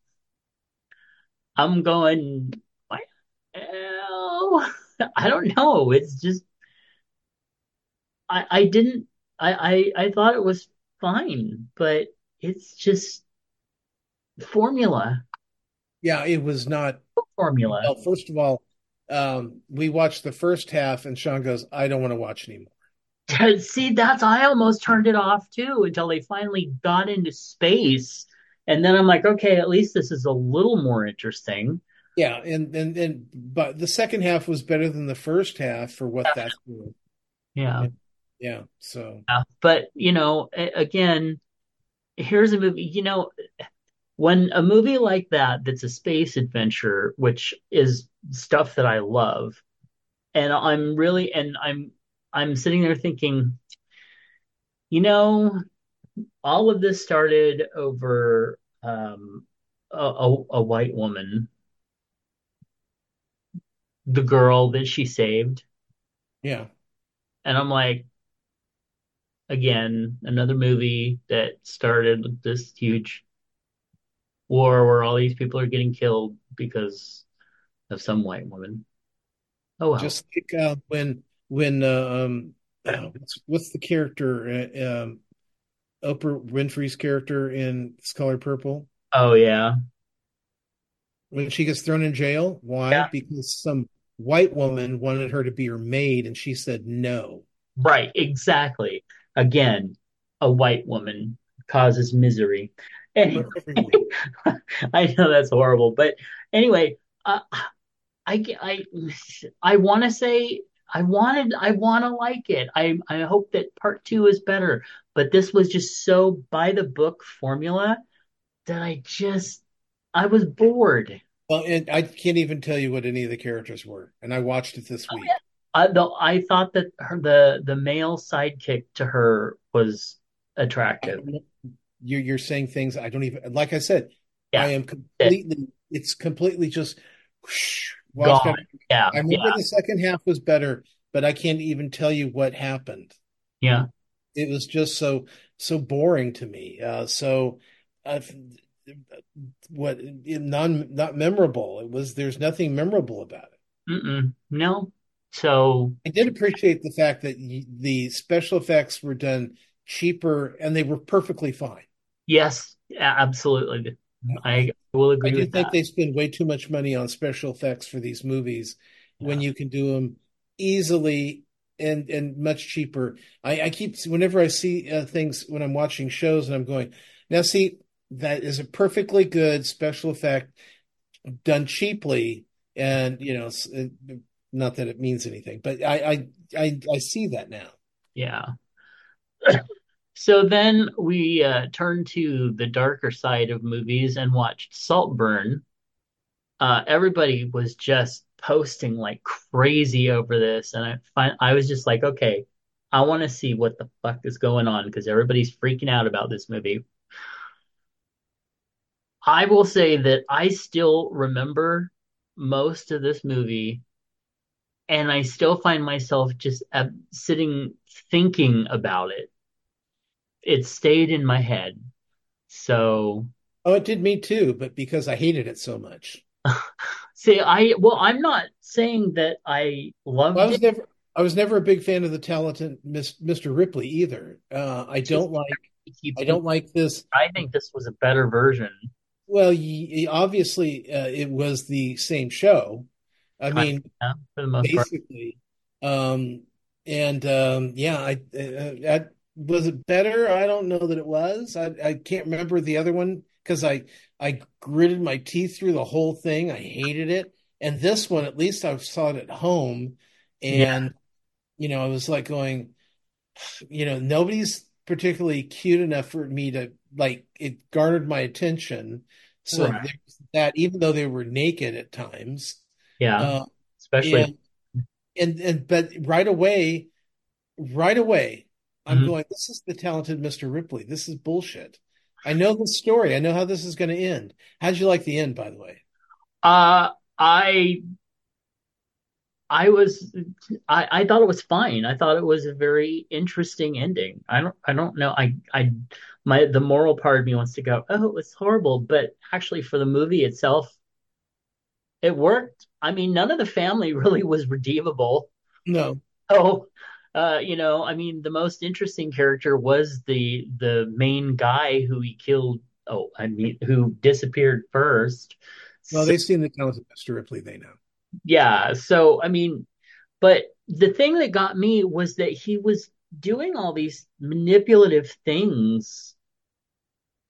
I'm going, "What? hell?" I don't know. It's just I I didn't I I I thought it was fine, but it's just formula, Yeah, it was not. formula. Well, first of all, um, we watched the first half, and Sean goes, "I don't want to watch anymore." See, that's I almost turned it off too until they finally got into space. And then I'm like, okay, at least this is a little more interesting. Yeah, and and and but the second half was better than the first half for what that's worth. Yeah. Yeah, so Yeah. But, you know, again, here's a movie, you know, when a movie like that that's a space adventure, which is stuff that I love, and I'm really and I'm I'm sitting there thinking, you know, all of this started over um a, a, a white woman, the girl that she saved, yeah, and I'm like, again, another movie that started this huge war where all these people are getting killed because of some white woman. Oh well. just like uh, when when uh, um what's, what's the character uh, um Oprah Winfrey's character in Color Purple Oh yeah. when she gets thrown in jail? Why? Yeah. Because some white woman wanted her to be her maid, and she said no. Right, exactly. Again, a white woman causes misery. Anyway, I know that's horrible, but anyway, uh, I I I want to say I wanted I want to like it. I I hope that part two is better, but this was just so by the book formula that I just I was bored. Well, and I can't even tell you what any of the characters were, and I watched it this week. I though I thought that her the the male sidekick to her was attractive. You're you're saying things I don't even like. I said, Yeah. I am completely. It's completely just. whoosh, Gone. Yeah, I remember yeah, the second half was better, but I can't even tell you what happened. yeah. It was just so so boring to me. Uh, so, uh, what non not memorable. It was. There's nothing memorable about it. Mm-mm. No. So I did appreciate the fact that the special effects were done cheaper and they were perfectly fine. Yes, absolutely. I will agree. I do think that. they spend way too much money on special effects for these movies when you can do them easily and and much cheaper. I, I keep whenever I see uh, things when I'm watching shows and I'm going, now see that is a perfectly good special effect done cheaply, and you know, uh, not that it means anything, but I I I, I see that now. Yeah. So then we uh, turned to the darker side of movies and watched Saltburn. Uh, everybody was just posting like crazy over this, and I find I was just like, okay, I want to see what the fuck is going on because everybody's freaking out about this movie. I will say that I still remember most of this movie, and I still find myself just uh, sitting thinking about it. It stayed in my head. So, Oh, it did me too, but because I hated it so much. see, I, well, I'm not saying that I Well, I loved was it. never I was never a big fan of the talented Miss, Mr. Ripley either. Uh, I don't like I don't like this. I think this was a better version, Well, obviously, uh, it was the same show. I mean, of, for the most part. basically, um, and um, yeah, I, uh, I was it better? I don't know that it was. I I can't remember the other one because I I gritted my teeth through the whole thing. I hated it, and this one, at least I saw it at home, Yeah, and you know, I was like going. you know, nobody's particularly cute enough for me to like it garnered my attention. So right. that, even though they were naked at times. Yeah, Uh, especially. and and and but right away, right away, I'm Mhm. going, this is the talented Mr. Ripley. This is bullshit. I know the story. I know how this is going to end. How'd you like the end, by the way? Uh, I I was I, I thought it was fine. I thought it was a very interesting ending. I don't I don't know. I I my the moral part of me wants to go, oh, it was horrible, but actually for the movie itself, it worked. I mean, none of the family really was redeemable. No. Oh, uh, you know, I mean, the most interesting character was the the main guy who he killed. Oh, I mean, who disappeared first. Well, So, they've seen the talented Mr. Ripley. They know. yeah, so I mean, But the thing that got me was that he was doing all these manipulative things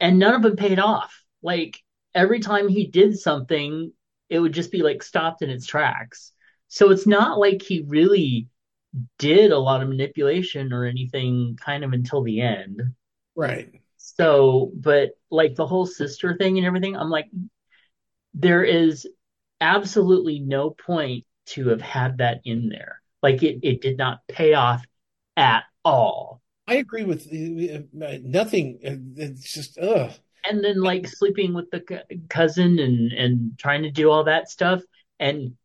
and none of them paid off. Like every time he did something, it would just be like stopped in its tracks. So it's not like he really did a lot of manipulation or anything kind of until the end. Right. So, but like the whole sister thing and everything, I'm like, there is absolutely no point to have had that in there. Like it, it did not pay off at all. I agree with uh, nothing. It's just, ugh. And then like sleeping with the c- cousin and and trying to do all that stuff, and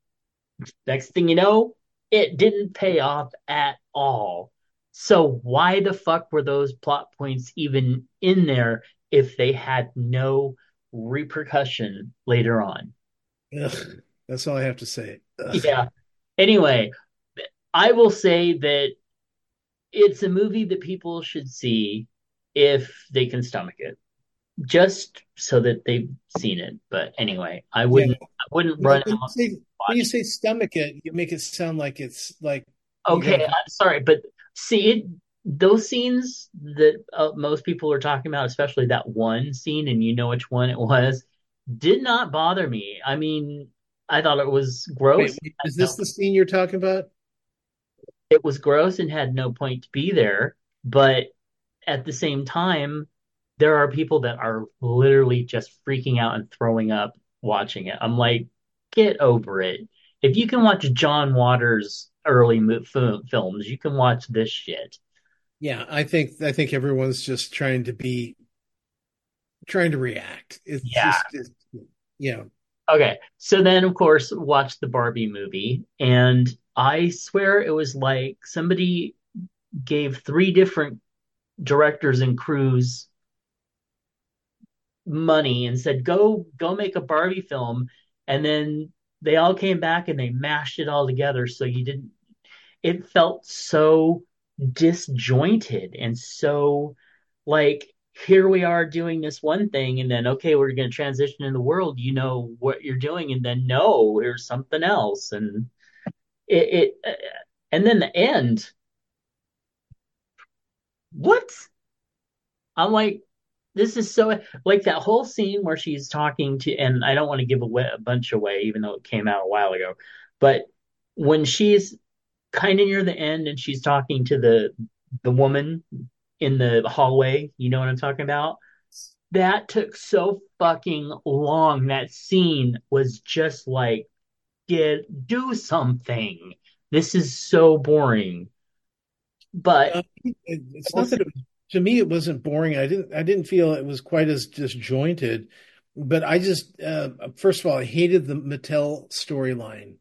next thing you know, it didn't pay off at all. So why the fuck were those plot points even in there if they had no repercussion later on? Ugh, that's all I have to say. Ugh. Yeah. Anyway, I will say that it's a movie that people should see if they can stomach it, just so that they've seen it. But anyway, I wouldn't I wouldn't run when say when you say stomach it, you make it sound like it's like Okay, gotta. I'm sorry, but see it those scenes that uh, most people are talking about, especially that one scene, and you know which one it was, did not bother me. I mean, I thought it was gross. wait, is this the scene you're talking about? it was gross and had no point to be there, but at the same time, there are people that are literally just freaking out and throwing up watching it. I'm like, get over it. If you can watch John Waters' early fil- films, you can watch this shit. Yeah, I think I think everyone's just trying to be trying to react. It's Yeah. just it's, yeah. Okay. So then, of course, watch the Barbie movie, and I swear it was like somebody gave three different directors and crews money and said, "Go, go make a Barbie film," and then they all came back and they mashed it all together. So you didn't. It felt so disjointed and so like here we are doing this one thing and then okay we're going to transition in the world. You know what you're doing. And then no here's something else. And it, it uh, and then the end. What? I'm like this is so like that whole scene where she's talking to and i don't want to give away a bunch away even though it came out a while ago but when she's kind of near the end and she's talking to the the woman in the hallway. You know what I'm talking about? That took so fucking long. That scene was just like, get do something. This is so boring. But it's not that it was, to me it wasn't boring. I didn't I didn't feel it was quite as disjointed, but I just uh, first of all I hated the Mattel storyline.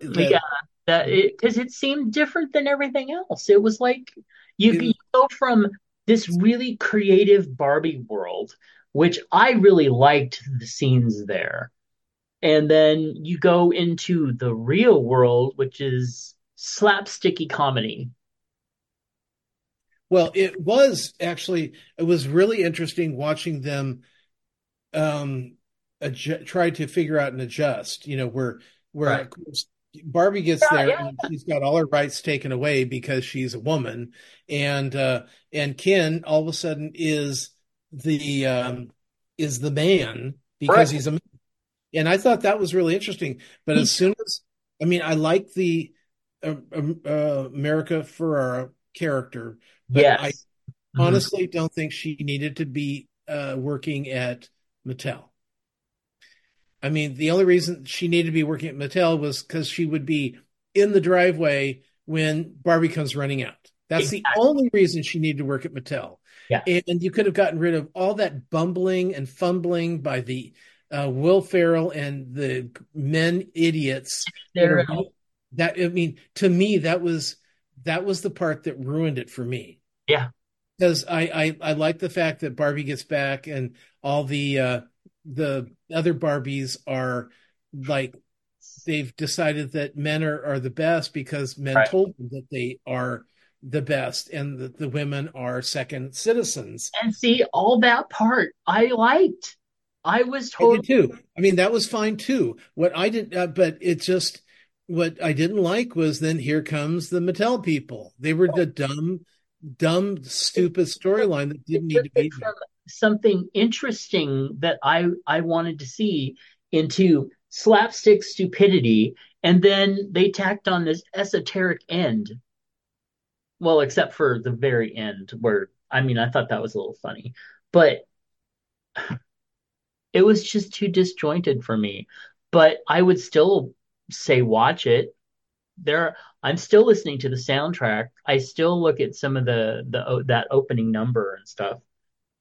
Yeah, that it because it seemed different than everything else. It was like you, you go from this really creative Barbie world, which I really liked the scenes there, and then you go into the real world, which is slapsticky comedy. Well, it was actually it was really interesting watching them um adju- try to figure out and adjust. You know where where Right. of course Barbie gets Yeah, there yeah. and she's got all her rights taken away because she's a woman, and uh, and Ken all of a sudden is the um, is the man Right. because he's a man. and I thought that was really interesting. But as soon as I mean, I like the uh, um, uh, America Ferrera character, but I Yes. Mhm. honestly don't think she needed to be uh, working at Mattel. I mean, the only reason she needed to be working at Mattel was because she would be in the driveway when Barbie comes running out. That's the only reason she needed to work at Mattel. Yeah. And you could have gotten rid of all that bumbling and fumbling by the uh, Will Ferrell and the men idiots that are that I mean, to me, that was that was the part that ruined it for me yeah. because I, I I like the fact that Barbie gets back and all the uh the other Barbies are like they've decided that men are, are the best because men Right. told them that they are the best and that the women are second citizens. And see, all that part I liked. I was I did too. I mean, that was fine too. What I did, uh, but it just what I didn't like was then here comes the Mattel people. They were the dumb, dumb, stupid storyline that didn't need to be there. something interesting that I I wanted to see into slapstick stupidity, and then they tacked on this esoteric end. Well, except for the very end, where I mean, I thought that was a little funny, but it was just too disjointed for me. But I would still say watch it. There, I'm still listening to the soundtrack. I still look at some of the the that opening number and stuff.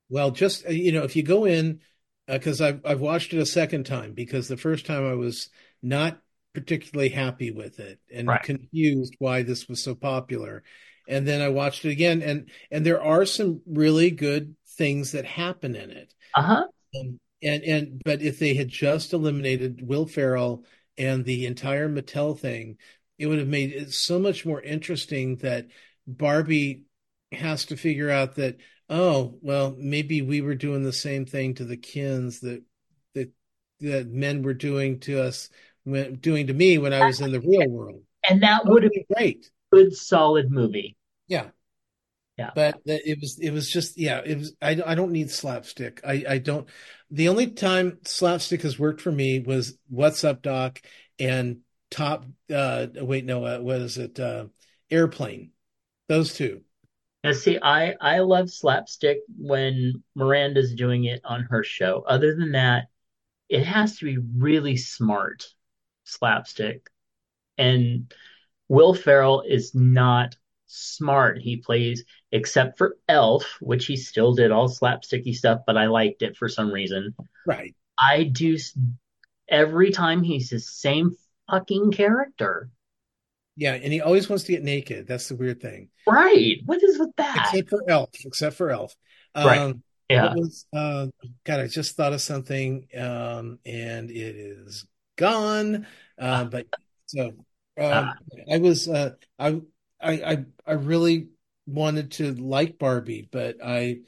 Well, just uh, you know, if you go in, because I've I've watched it a second time because the first time I was not particularly happy with it and Right. confused why this was so popular, and then I watched it again, and and there are some really good things that happen in it. Uh-huh. Um, and and but if they had just eliminated Will Ferrell and the entire Mattel thing, it would have made it so much more interesting that Barbie has to figure out that, oh, well, maybe we were doing the same thing to the kins that that that men were doing to us when doing to me when I was in the real world. And that would have been great. good, solid movie. Yeah. Yeah. But it was it was just yeah it was I I don't need slapstick I I don't the only time slapstick has worked for me was What's Up Doc and Top uh wait no uh, what is it uh Airplane those two Now, see, I I love slapstick when Miranda's doing it on her show. Other than that, it has to be really smart slapstick. And Will Ferrell is not smart. He plays, except for Elf, which he still did all slapsticky stuff, but I liked it for some reason. right I do every time he's the same fucking character. yeah and he always wants to get naked that's the weird thing Right. What is with that? except for Elf except for Elf Right. um Yeah. was uh God I just thought of something um and it is gone uh, but so um Ah. I was uh I I I I really wanted to like Barbie but I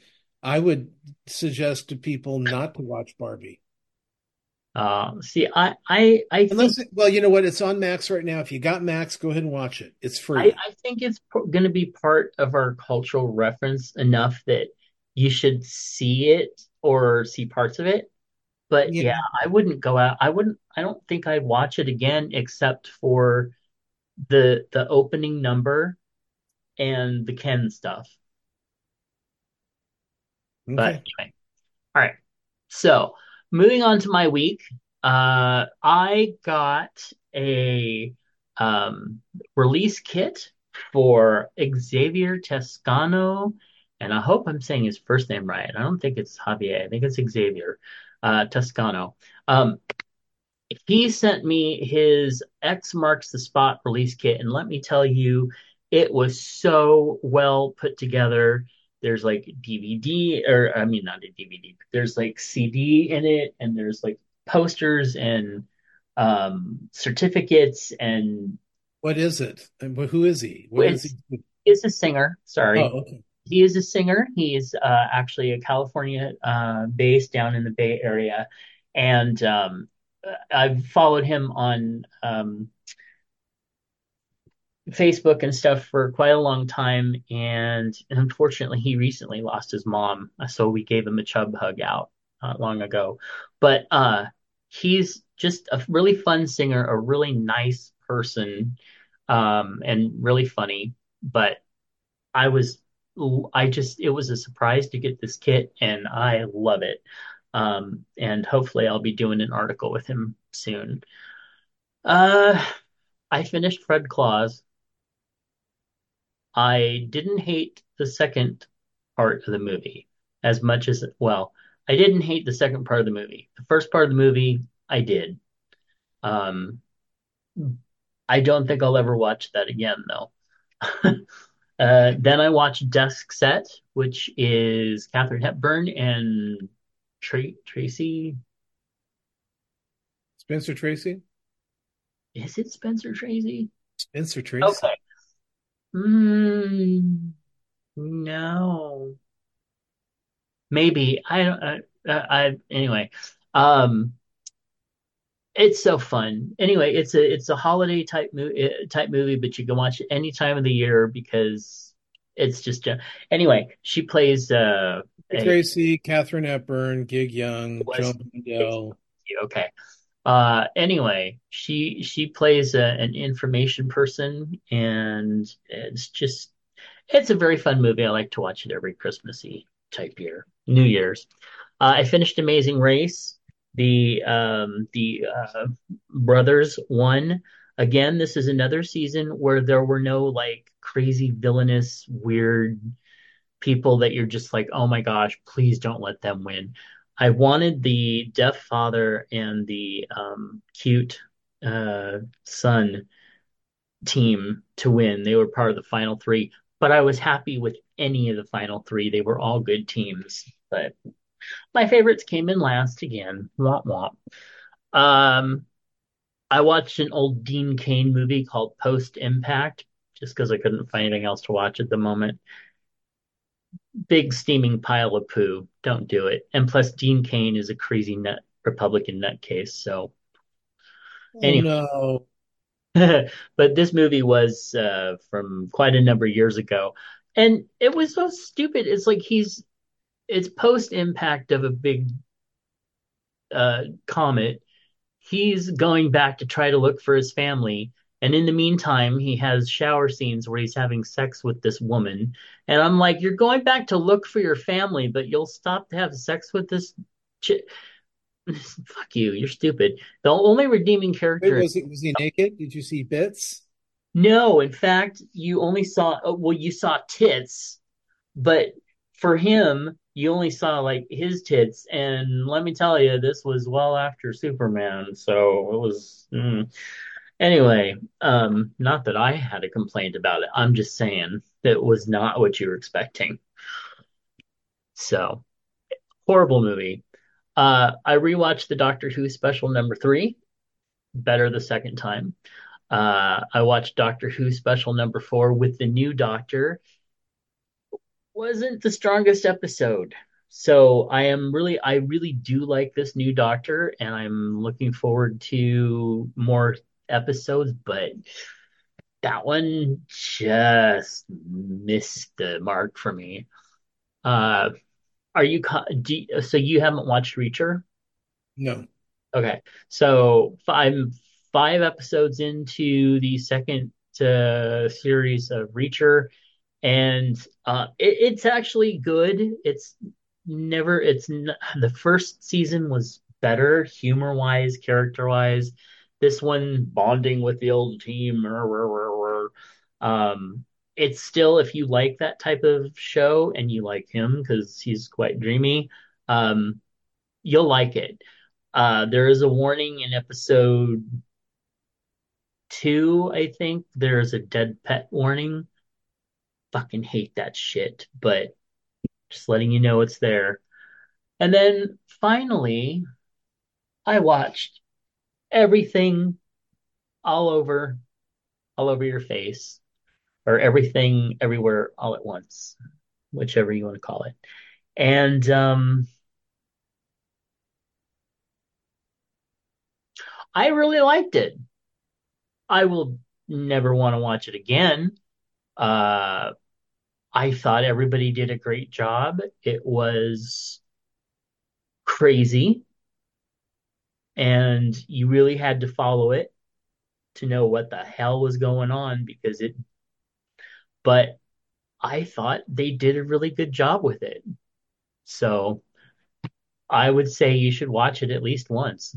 I would suggest to people not to watch Barbie. Uh, see, I, I, I think, unless it, well you know what? It's on Max right now. If you got Max go ahead and watch it. It's free. I think it's going to be part of our cultural reference enough that you should see it or see parts of it. But yeah. yeah, I wouldn't go out. I wouldn't, I don't think I'd watch it again except for the, the opening number and the Ken stuff. But anyway, all right. So moving on to my week, uh, I got a um, release kit for Xavier Toscano, and I hope I'm saying his first name right. I don't think it's Javier. I think it's Xavier uh, Toscano. Um, he sent me his X marks the spot release kit, and let me tell you, it was so well put together. There's like DVD, or I mean, not a DVD, but there's like CD in it, and there's like posters and um, certificates, and What is it? And who is he? What is he? is a singer. Sorry, Oh, okay. he is a singer. He's uh, actually a California uh, based down in the Bay Area, and um, I've followed him on um, Facebook and stuff for quite a long time. And unfortunately, he recently lost his mom, so we gave him a chub hug out not long ago. But uh, he's just a really fun singer, a really nice person, um, and really funny. But I was, I just, it was a surprise to get this kit, and I love it. Um, and hopefully, I'll be doing an article with him soon. Uh, I finished Fred Claus. I didn't hate the second part of the movie as much as, well, I didn't hate the second part of the movie. The first part of the movie, I did. Um, I don't think I'll ever watch that again, though. Uh, then I watched Desk Set, which is Katharine Hepburn and Tra- Tracy. Spencer Tracy? Is it Spencer Tracy? Spencer Tracy. Okay. Mm, no. Maybe I don't. I, I anyway. Um, it's so fun. Anyway, it's a it's a holiday type movie type movie, but you can watch it any time of the year because it's just a, anyway. She plays uh Tracy, Katharine Hepburn, Gig Young, Joan Mandel. okay. Uh, anyway, she she plays a, an information person, and it's just it's a very fun movie. I like to watch it every Christmassy type year, New Year's. Uh, I finished Amazing Race. The um, the uh, brothers won again. This is another season where there were no like crazy villainous weird people that you're just like, oh my gosh, please don't let them win. I wanted the deaf father and the um, cute uh, son team to win. They were part of the final three, but I was happy with any of the final three. They were all good teams, but my favorites came in last again. Womp womp. Um, I watched an old Dean Cain movie called Post Impact just because I couldn't find anything else to watch at the moment. Big steaming pile of poo. Don't do it. And plus, Dean Cain is a crazy nut Republican nutcase. So Oh anyway, no. but this movie was uh, from quite a number of years ago, and it was so stupid. It's like he's it's post impact of a big uh, comet. He's going back to try to look for his family. And in the meantime, he has shower scenes where he's having sex with this woman. And I'm like, you're going back to look for your family, but you'll stop to have sex with this chick. Fuck you, you're stupid. The only redeeming Wait, character was it was he naked? Did you see bits? No, in fact, you only saw, oh, well, you saw tits, but for him, you only saw like his tits. And let me tell you, this was well after Superman. So it was, mm. Anyway, um, not that I had a complaint about it. I'm just saying that was not what you were expecting. So horrible movie. Uh, I rewatched the Doctor Who special number three, better the second time. Uh, I watched Doctor Who special number four with the new Doctor. Wasn't the strongest episode. So I am really, I really do like this new Doctor, and I'm looking forward to more episodes, but that one just missed the mark for me. Uh, are you, do you- so you haven't watched Reacher? No. Okay, so I'm five episodes into the second uh, series of Reacher, and uh, it, it's actually good. It's never. It's n the first season was better humor wise, character wise. This one bonding with the old team. Um, it's still if you like that type of show and you like him because he's quite dreamy, um, you'll like it. Uh, there is a warning in episode two, I think. There's a dead pet warning. Fucking hate that shit, but just letting you know it's there. And then finally, I watched everything all over, all over your face, or everything everywhere all at once, whichever you want to call it. And um, I really liked it. I will never want to watch it again. Uh, I thought everybody did a great job. It was crazy, and you really had to follow it to know what the hell was going on because it, but I thought they did a really good job with it. So I would say you should watch it at least once.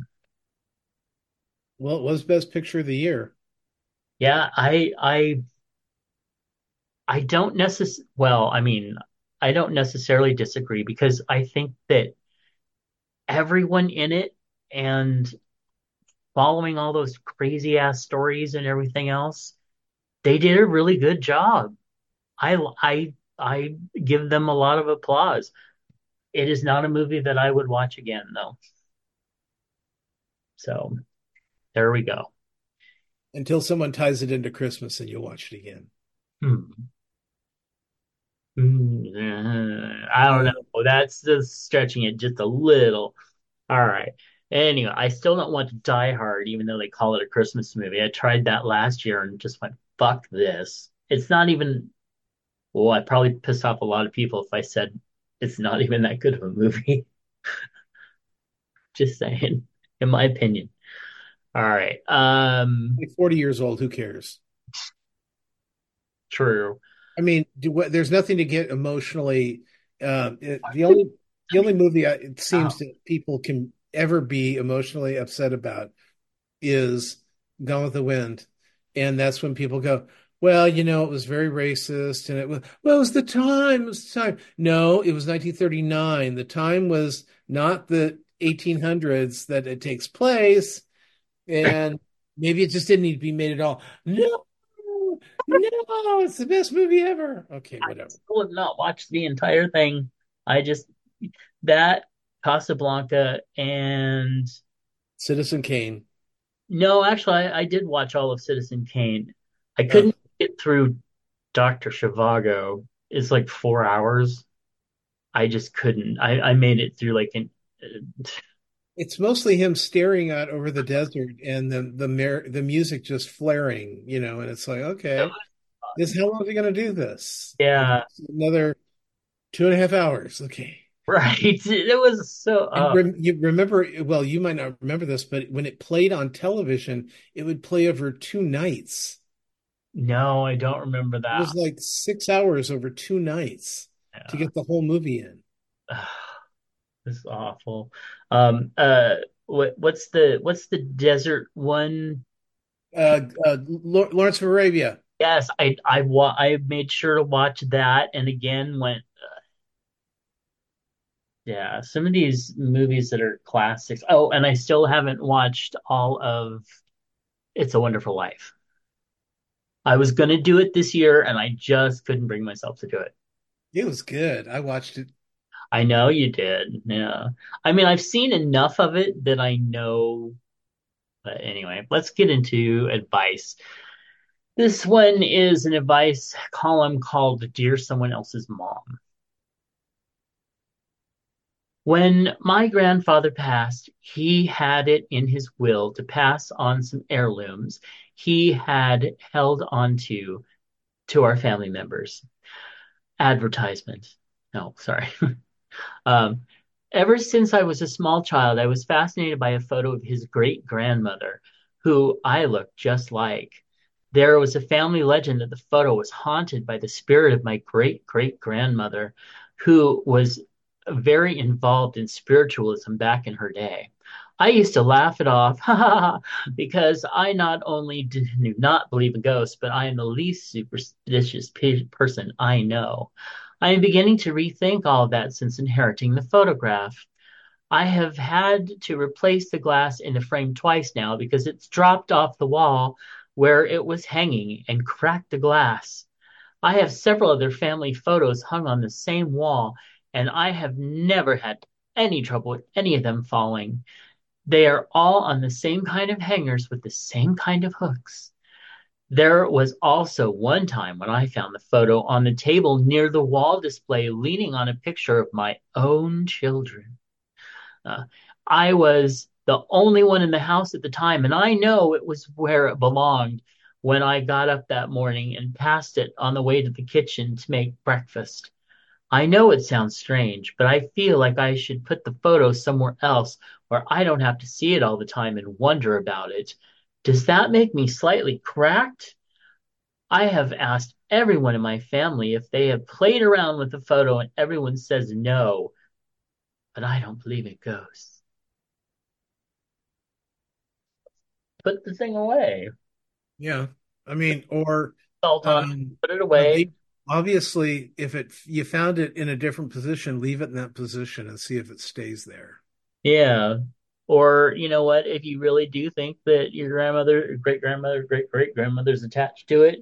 Well, it was Best Picture of the Year. Yeah, I I I don't necess well, I mean, I don't necessarily disagree because I think that everyone in it and following all those crazy ass stories and everything else, they did a really good job. I I I give them a lot of applause. It is not a movie that I would watch again though. So there we go. Until someone ties it into Christmas and you'll watch it again. Hmm. Mm, I don't know. That's just stretching it just a little. All right. Anyway, I still don't want to Die Hard, even though they call it a Christmas movie. I tried that last year and just went, fuck this. It's not even, well, I probably pissed off a lot of people if I said it's not even that good of a movie. Just saying, in my opinion. All right. Um, Like 40 years old, who cares? true. I mean, do, what, there's nothing to get emotionally. It, the only the only movie I, it seems Wow. that people can ever be emotionally upset about is Gone with the Wind, and that's when people go, "Well, you know, it was very racist, and it was well, it was the time, it was the time." No, it was 1939. The time was not the 1800s that it takes place, and maybe it just didn't need to be made at all. No, no, it's the best movie ever. Okay, whatever. still have not watched the entire thing. I just that Casablanca and Citizen Kane. no, actually, I, I did watch all of Citizen Kane. I Oh, couldn't get through Doctor Zhivago. It's like four hours. I just couldn't. I, I made it through like an. Uh, it's mostly him staring out over the desert and the the mer the music just flaring, you know, and it's like, okay, this how long are we gonna do this? Yeah, Another two and a half hours. Okay. Right. It was so. Uh, rem you remember, well, you might not remember this, but when it played on television, it would play over two nights. no, I don't remember that. It was like six hours over two nights to get the whole movie in. This is awful. Um. Uh. What? What's the? What's the desert one? Uh, uh, Lawrence of Arabia. Yes, I I wa I made sure to watch that, and again went. Yeah, some of these movies that are classics. Oh, and I still haven't watched all of It's a Wonderful Life. I was gonna do it this year, and I just couldn't bring myself to do it. It was good. I watched it. I know you did. Yeah. I mean, I've seen enough of it that I know. But anyway, let's get into advice. This one is an advice column called Dear Someone Else's Mom. When my grandfather passed, he had it in his will to pass on some heirlooms he had held onto to our family members. Advertisement. No, sorry. Um, ever since I was a small child, I was fascinated by a photo of his great grandmother, who I looked just like. There was a family legend that the photo was haunted by the spirit of my great great grandmother, who was very involved in spiritualism back in her day. I used to laugh it off because I not only do not believe in ghosts, but I am the least superstitious person I know. I am beginning to rethink all of that since inheriting the photograph. I have had to replace the glass in the frame twice now because it's dropped off the wall where it was hanging and cracked the glass. I have several other family photos hung on the same wall, and I have never had any trouble with any of them falling. They are all on the same kind of hangers with the same kind of hooks. There was also one time when I found the photo on the table near the wall display, leaning on a picture of my own children. Uh, I was the only one in the house at the time, and I know it was where it belonged when I got up that morning and passed it on the way to the kitchen to make breakfast. I know it sounds strange, but I feel like I should put the photo somewhere else where I don't have to see it all the time and wonder about it. Does that make me slightly cracked? I have asked everyone in my family if they have played around with the photo, and everyone says no. But I don't believe in ghosts. Put the thing away. Yeah. I mean, or Salt on um, put it away. Obviously, if it you found it in a different position, leave it in that position and see if it stays there. Yeah. Or, you know what, if you really do think that your grandmother, great grandmother, great great grandmother's attached to it,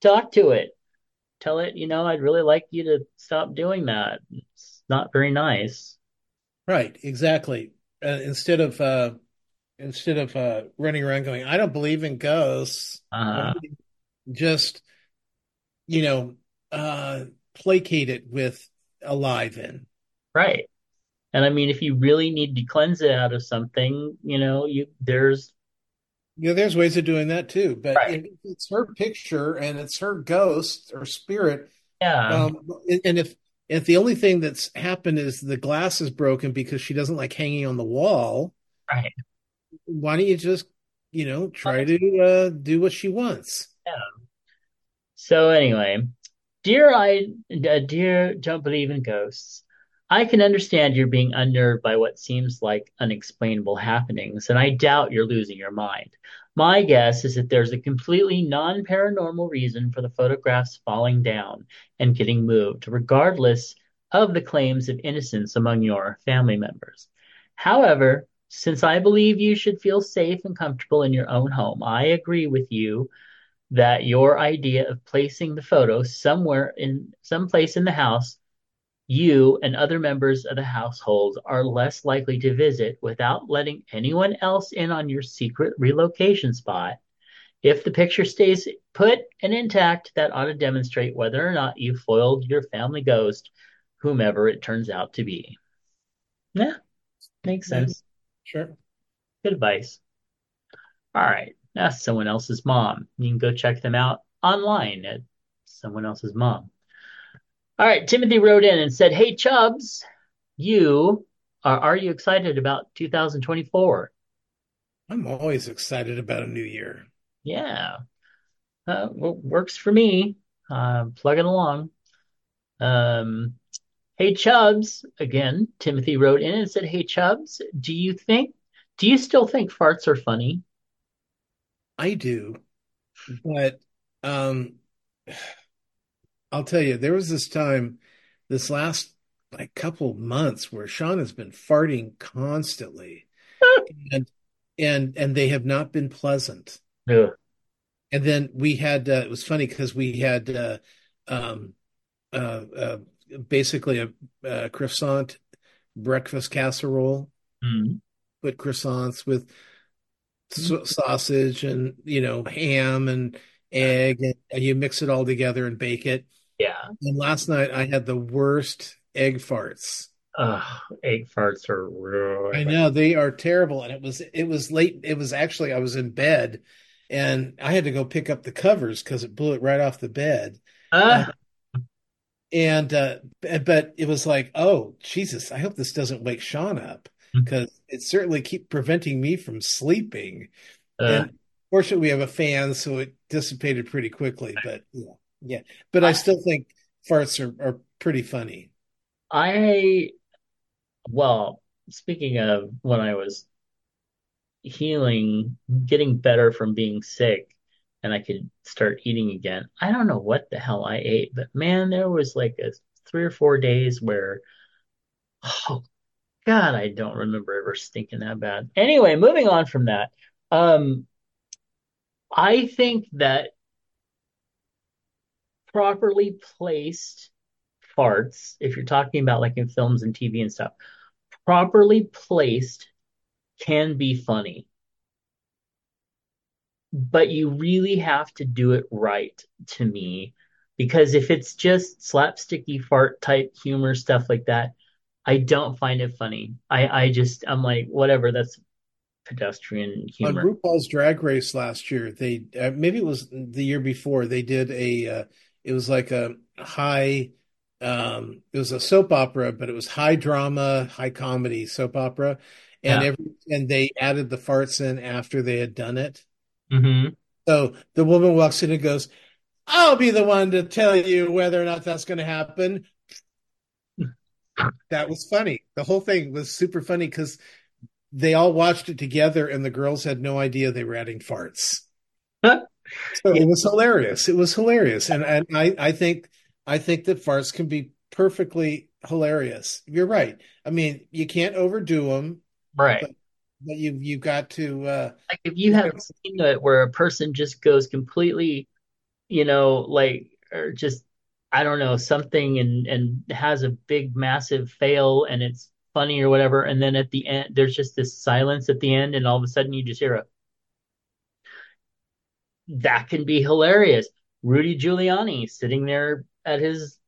talk to it. Tell it, you know, I'd really like you to stop doing that. It's not very nice. Right. Exactly. Uh, instead of uh, instead of uh, running around going, I don't believe in ghosts. Uh, Just you know, uh, placate it with alive in. right. And I mean, if you really need to cleanse it out of something, you know, you there's You know, there's ways of doing that too. But right. if it's her picture and it's her ghost or spirit, Yeah. um, and if if the only thing that's happened is the glass is broken because she doesn't like hanging on the wall, Right. why don't you just, you know, try to uh, do what she wants? Yeah. So anyway, dear I, uh, dear don't believe in ghosts. I can understand you're being unnerved by what seems like unexplainable happenings, and I doubt you're losing your mind. My guess is that there's a completely non-paranormal reason for the photographs falling down and getting moved, regardless of the claims of innocence among your family members. However, since I believe you should feel safe and comfortable in your own home, I agree with you that your idea of placing the photo somewhere in some place in the house, you and other members of the household are less likely to visit without letting anyone else in on your secret relocation spot. If the picture stays put and intact, that ought to demonstrate whether or not you foiled your family ghost, whomever it turns out to be. Yeah, makes sense. sure. Good advice. All right. That's someone else's mom. You can go check them out online at someone else's mom. All right. Timothy wrote in and said, Hey, Chubs, you are, are you excited about 2024? I'm always excited about a new year. Yeah. Uh, w- works for me. Uh, plug it along. Um, hey, Chubs, again, Timothy wrote in and said, Hey, Chubs, do you think, do you still think farts are funny? I do, but um, I'll tell you, there was this time, this last like couple months where Sean has been farting constantly, and and and they have not been pleasant. Ugh. And then we had uh, it was funny because we had uh, um, uh, uh, basically a, a croissant breakfast casserole, Mm. put croissants with sausage and you know ham and egg, and, you mix it all together and bake it. Yeah. And last night I had the worst egg farts. Ugh, egg farts are I really. know they are terrible, and it was it was late. It was actually I was in bed, and I had to go pick up the covers because it blew it right off the bed. Uh, and uh, but it was like, oh Jesus, I hope this doesn't wake Sean up because it certainly keep preventing me from sleeping. uh, And fortunately, we have a fan, so it dissipated pretty quickly. But yeah, yeah. But I still think farts are, are pretty funny. I Well, speaking of when I was healing, getting better from being sick, and I could start eating again, I don't know what the hell I ate, but man, there was like a three or four days where, oh God, I don't remember ever stinking that bad. Anyway, moving on from that. Um, I think that properly placed farts, if you're talking about like in films and TV and stuff, properly placed can be funny. But you really have to do it right to me. Because if it's just slapsticky fart type humor stuff like that, I don't find it funny. I, I just I'm like, whatever, that's pedestrian humor. On. RuPaul's Drag Race last year, they uh, maybe it was the year before they did a uh, it was like a high um it was a soap opera, but it was high drama, high comedy soap opera, and Yeah. every and they added the farts in after they had done it. hmm So the woman walks in and goes, "I'll be the one to tell you whether or not that's going to happen." That was funny. The whole thing was super funny because they all watched it together, and the girls had no idea they were adding farts. So it was hilarious. It was hilarious, and and I I think I think that farts can be perfectly hilarious. You're right. I mean, you can't overdo them, Right. but but you you've got to. Uh, Like if you have a scene that where a person just goes completely, you know, like or just I don't know, something and and has a big massive fail and it's funny or whatever, and then at the end there's just this silence at the end and all of a sudden you just hear a that can be hilarious. Rudy Giuliani sitting there at his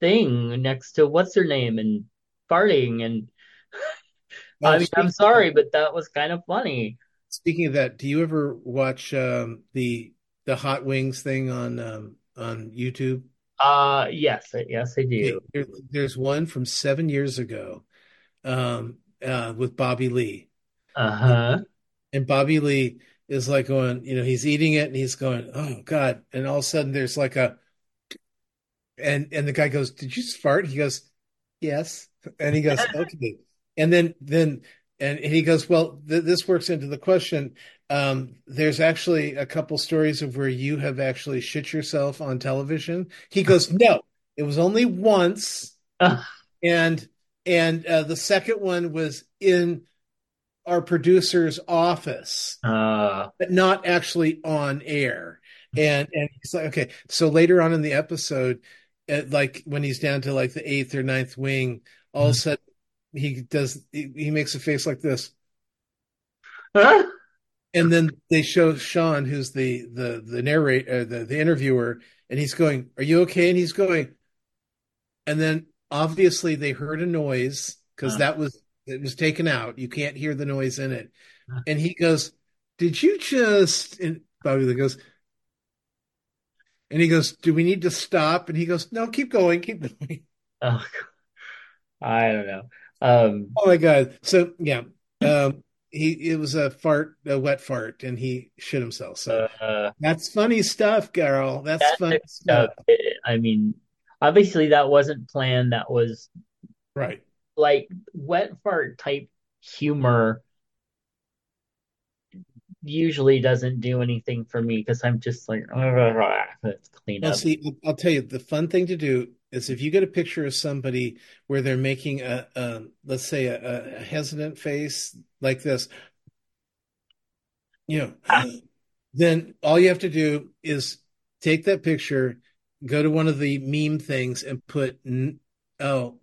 thing next to what's her name and farting and I oh, mean I'm sorry, but that was kind of funny. speaking of that, do you ever watch um, the the hot wings thing on um, on YouTube? Uh yes, yes I do. there, there's one from seven years ago um, uh, with Bobby Lee. Uh-huh. And Bobby Lee is like going, you know, he's eating it and he's going, oh God. And all of a sudden there's like a, and and the guy goes, did you fart? He goes, yes. And he goes, okay. And then then and he goes, well, th this works into the question. Um, there's actually a couple stories of where you have actually shit yourself on television. He goes, no, it was only once, and and uh, the second one was in our producer's office Uh, but not actually on air. And and he's like, okay. So later on in the episode, uh, like when he's down to like the eighth or ninth wing, all of a sudden he does he, he makes a face like this, huh? And then they show Sean, who's the the the narrator, uh, the the interviewer, and he's going, "Are you okay?" And he's going, and then obviously they heard a noise because Uh, that was it was taken out. You can't hear the noise in it, and he goes, "Did you just?" And Bobby goes. And he goes, "Do we need to stop?" And he goes, "No, keep going, keep going." oh, I don't know. Um, Oh my God! So yeah, um, he it was a fart, a wet fart, and he shit himself. So uh, that's funny stuff, Carol. That's that funny stuff. stuff. I mean, obviously that wasn't planned. That was Right? like wet fart type humor usually doesn't do anything for me because I'm just like, let's clean Well, up. see, I'll tell you, the fun thing to do is if you get a picture of somebody where they're making a, a let's say a, a hesitant face like this, you know, then all you have to do is take that picture, go to one of the meme things and put, oh,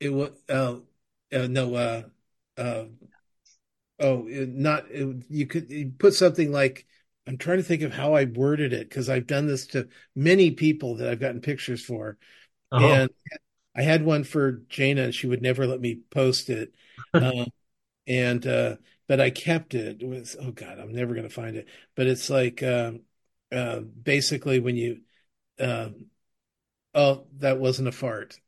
it was, oh, uh, no, uh, uh, oh, it, not, it, you could you put something like, I'm trying to think of how I worded it because I've done this to many people that I've gotten pictures for. Oh, And I had one for Jana and she would never let me post it. Um, and, uh, but I kept it. It was, oh God, I'm never going to find it. But it's like, um, uh, basically when you, um, oh, that wasn't a fart.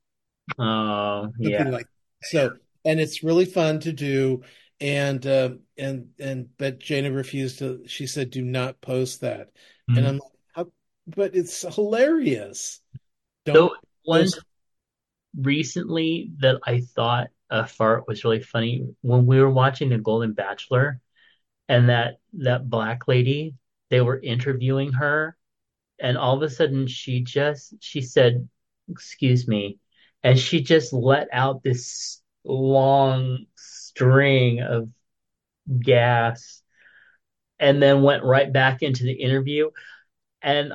oh, something yeah. like so and it's really fun to do and uh, and and but Jana refused to she said do not post that and Mhm. I'm like How, but it's hilarious So don't one recently that I thought a fart was really funny. When we were watching The Golden Bachelor and that that black lady, they were interviewing her and all of a sudden she just she said, "Excuse me," and she just let out this long string of gas and then went right back into the interview. And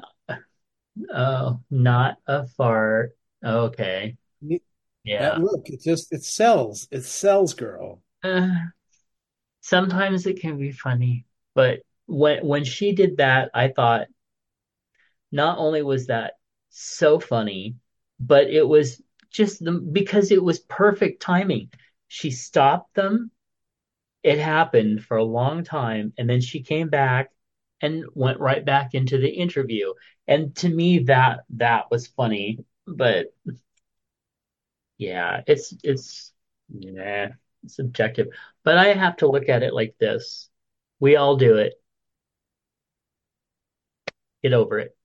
oh, not a fart. Okay. Yeah. That look, it just it sells. It sells, girl. Uh, sometimes it can be funny, but when when she did that, I thought not only was that so funny, but it was just the, because it was perfect timing. She stopped them. It happened for a long time, and then she came back and went right back into the interview. And to me, that that was funny. But yeah, it's it's yeah, it's subjective. But I have to look at it like this. We all do it. Get over it.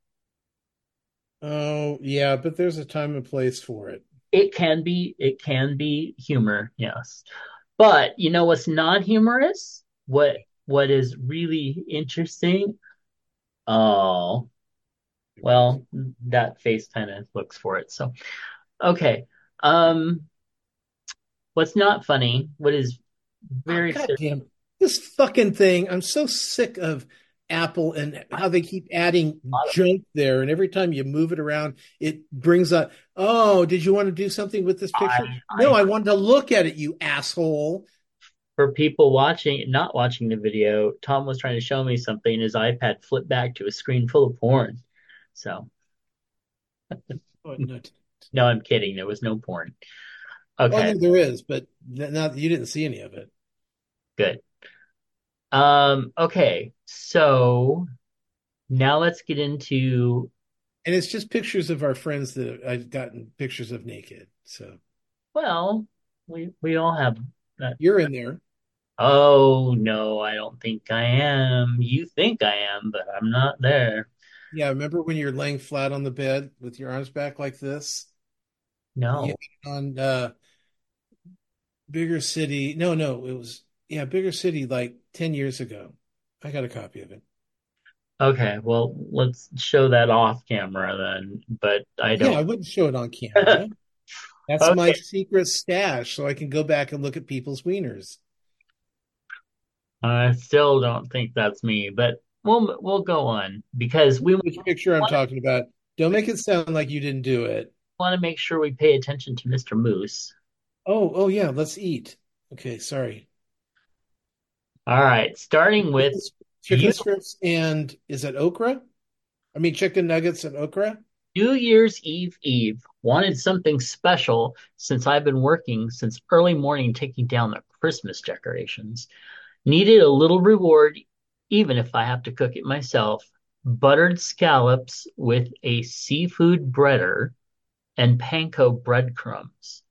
Oh, yeah, but there's a time and place for it. It can be it can be humor, yes. But you know what's not humorous? What what is really interesting? Oh, well, that face kind of looks for it. So, okay. Um, what's not funny? What is very God damn. This fucking thing. I'm so sick of Apple and how they keep adding junk there. And every time you move it around, it brings up, oh, did you want to do something with this picture? I- no, I- I wanted to look at it, you asshole. For people watching, not watching the video, Tom was trying to show me something. and His iPad flipped back to a screen full of porn. So, Oh, no. no, I'm kidding. There was no porn. Okay. no, there is, but not you didn't see any of it. Good. Um, okay, so now let's get into, And it's just pictures of our friends that I've gotten pictures of naked. So well, we we all have that. you're in there. Oh, no, I don't think I am. You think I am, but I'm not there. Yeah, remember when you're laying flat on the bed with your arms back like this? No. Yeah, on uh Bigger City. No, no, it was yeah, Bigger City like 10 years ago. I got a copy of it. Okay, well, let's show that off camera then, but I don't. Yeah, I wouldn't show it on camera. That's my secret stash, so I can go back and look at people's wieners. I still don't think that's me, but we'll we'll go on because we want Which picture I'm talking about. Don't make it sound like you didn't do it. want to make sure we pay attention to Mr. Moose. Oh, oh yeah, let's eat. Okay, sorry. All right, starting with Chicken you- strips and is it okra? I mean chicken nuggets and okra? New Year's Eve Eve. Wanted something special since I've been working since early morning taking down the Christmas decorations. Needed a little reward, even if I have to cook it myself. Buttered scallops with a seafood breader and panko breadcrumbs.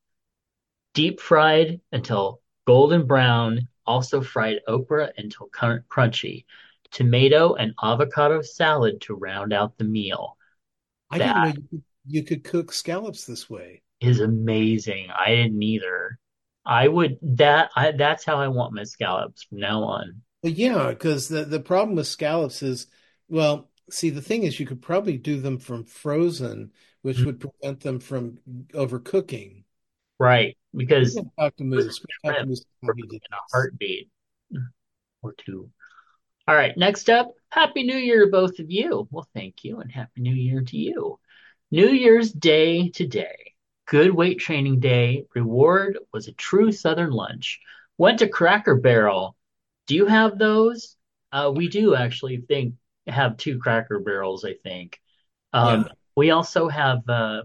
Deep fried until golden brown, also fried okra until crunchy. Tomato and avocado salad to round out the meal. I didn't know you could, you could cook scallops this way. is amazing. I didn't either. I would that I that's how I want my scallops from now on. Well, yeah, because the, the problem with scallops is, well, see, the thing is you could probably do them from frozen, which Mhm. would prevent them from overcooking. Right. Because We can talk to Moose. Talk to shrimp Moose how he in a heartbeat or two. All right, next up, Happy New Year to both of you. Well, thank you, and Happy New Year to you. New Year's Day today. Good weight training day. Reward was a true Southern lunch. Went to Cracker Barrel. Do you have those? Uh, we do actually think have two Cracker Barrels, I think. Um, Yeah. we also have uh,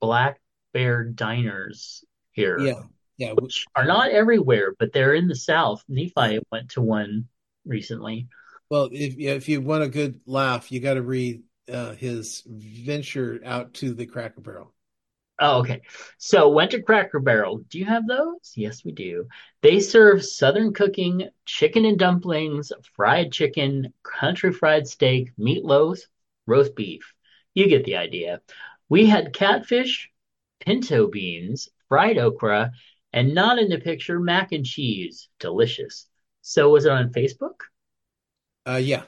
Black Bear Diners here Yeah, yeah. which are not everywhere, but they're in the South. Nephi went to one recently. Well, if if you want a good laugh, you got to read uh, his venture out to the Cracker Barrel. Oh, okay. So went to Cracker Barrel. Do you have those? Yes, we do. They serve Southern cooking, chicken and dumplings, fried chicken, country fried steak, meatloaf, roast beef. You get the idea. We had catfish, pinto beans, fried okra, And not in the picture, mac and cheese. Delicious. So was it on Facebook? Uh, yeah,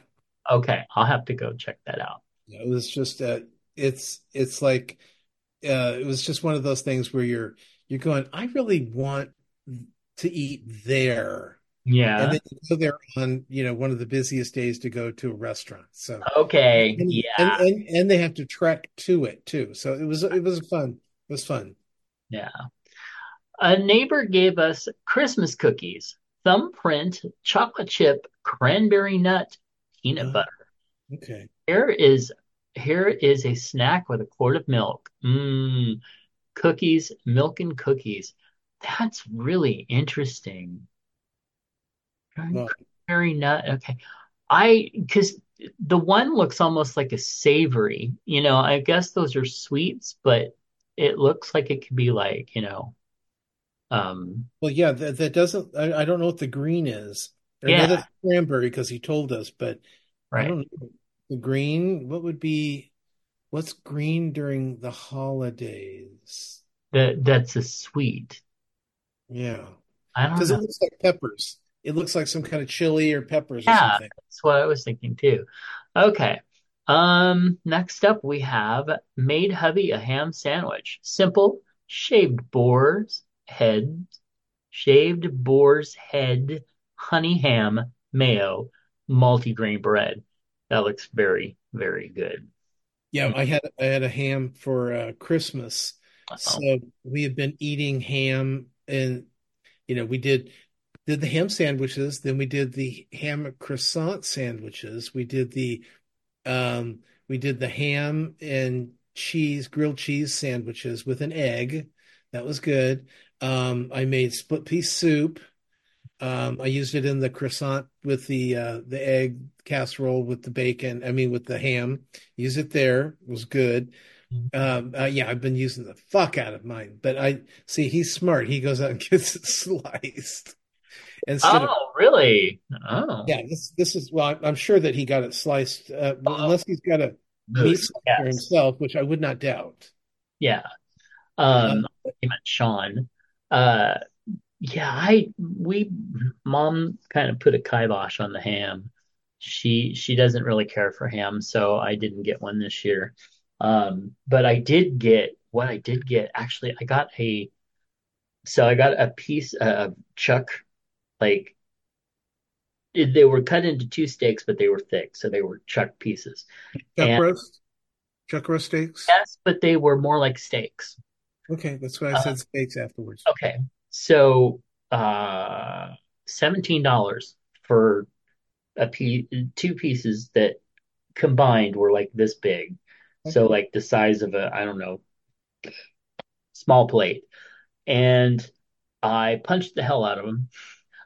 Okay, I'll have to go check that out. it was just uh, it's it's like uh, it was just one of those things where you're you're going, I really want to eat there, Yeah. and then you go there on you know one of the busiest days to go to a restaurant. So Okay. and and Yeah. and, and they have to trek to it too. So it was it was fun. It was fun. Yeah. A neighbor gave us Christmas cookies, thumbprint, chocolate chip, cranberry nut, peanut Uh, butter. okay. Here is here is a snack with a quart of milk. Mmm, cookies, milk and cookies. That's really interesting. Cranberry nut. Okay. I because the one looks almost like a savory. You know, I guess those are sweets, but it looks like it could be like, you know, um, well, yeah. That that doesn't. I, I don't know what the green is. Yeah, cranberry because he told us, but right. The green. What would be what's green during the holidays? That that's a sweet. Yeah, I don't because it looks like peppers. It looks like some kind of chili or peppers or Yeah, something. that's what I was thinking too. Okay. Um, next up we have made hubby a ham sandwich. Simple, shaved boar's head, shaved boar's head, honey ham, mayo, multigrain bread. That looks very, very good. Yeah, I had I had a ham for uh, Christmas, Uh-oh. so we have been eating ham, and you know we did did the ham sandwiches, then we did the ham croissant sandwiches, we did the um we did the ham and cheese grilled cheese sandwiches with an egg. That was good. Um, I made split pea soup. Um, I used it in the croissant with the uh, the egg casserole with the bacon. I mean, with the ham. Use it there. It was good. Um, uh, yeah, I've been using the fuck out of mine. But I see he's smart. He goes out and gets it sliced instead of Oh, really? Oh, yeah. This this is well. I'm, sure that he got it sliced uh, oh, unless he's got a meat slicer Yes. himself, which I would not doubt. Yeah. Uh, Um, you meant Sean. Uh, Yeah, I we mom kind of put a kibosh on the ham. She she doesn't really care for ham, so I didn't get one this year. Um, but I did get what I did get. Actually, I got a so I got a piece of chuck like it- they were cut into two steaks, but they were thick, so they were chuck pieces. chuck And roast, chuck roast steaks. yes, but they were more like steaks. Okay, that's why I Uh, said steaks afterwards. okay, so uh, $17 for a piece, two pieces that combined were like this big. So like the size of a, I don't know, small plate. And I punched the hell out of them.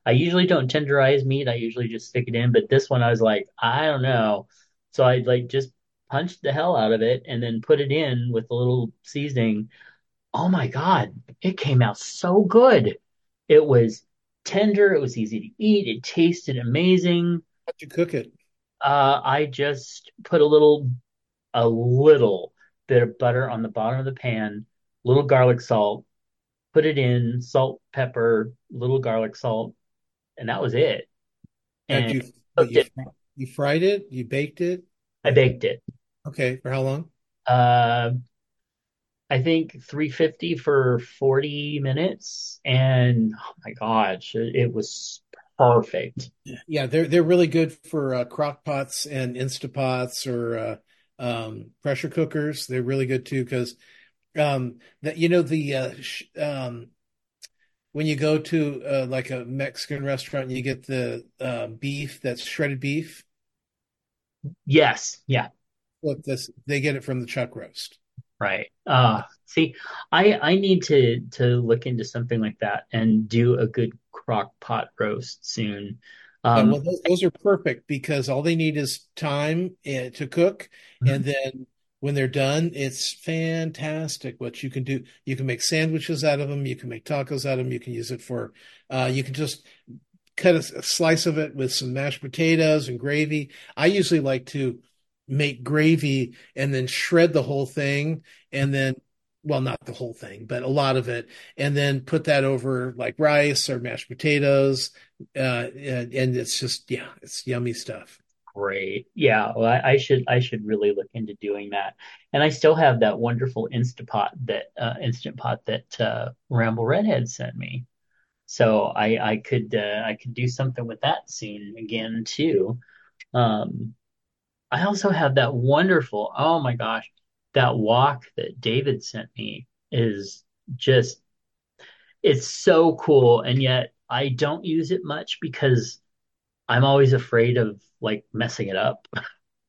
I usually don't tenderize meat. I usually just stick it in, but this one I was like, I don't know. So I like just punched the hell out of it and then put it in with a little seasoning. Oh my God, it came out so good. It was tender, it was easy to eat, it tasted amazing. How'd you cook it? Uh, I just put a little a little bit of butter on the bottom of the pan, little garlic salt, put it in, salt, pepper, little garlic salt, and that was it. And you you it. you fried it? You baked it? I baked it. Okay, for how long? Uh, I think 350 for 40 minutes, and oh my gosh, it, it was perfect. Yeah, they're they're really good for uh, crock pots and Instapots or uh, um, pressure cookers. They're really good too because um, that you know the uh, sh um, when you go to uh, like a Mexican restaurant, and you get the uh, beef that's shredded beef. Yes, yeah. Look, this they get it from the chuck roast. Right. Uh, see, I I need to to look into something like that and do a good crock pot roast soon. Yeah, Um, well, those, those are perfect because all they need is time uh, to cook, and then when they're done, it's fantastic what you can do. You can make sandwiches out of them, you can make tacos out of them, you can use it for, uh, you can just cut a, a slice of it with some mashed potatoes and gravy. I usually like to make gravy and then shred the whole thing and then well, not the whole thing, but a lot of it, and then put that over like rice or mashed potatoes, uh, and, and it's just yeah, it's yummy stuff. Great, yeah. Well, I, I should I should really look into doing that. And I still have that wonderful Instapot that uh, instant pot that uh, Ramble Redhead sent me. So I I could uh, I could do something with that soon again too. Um, I also have that wonderful, oh my gosh, that wok that David sent me is just, it's so cool. And yet I don't use it much because I'm always afraid of like messing it up,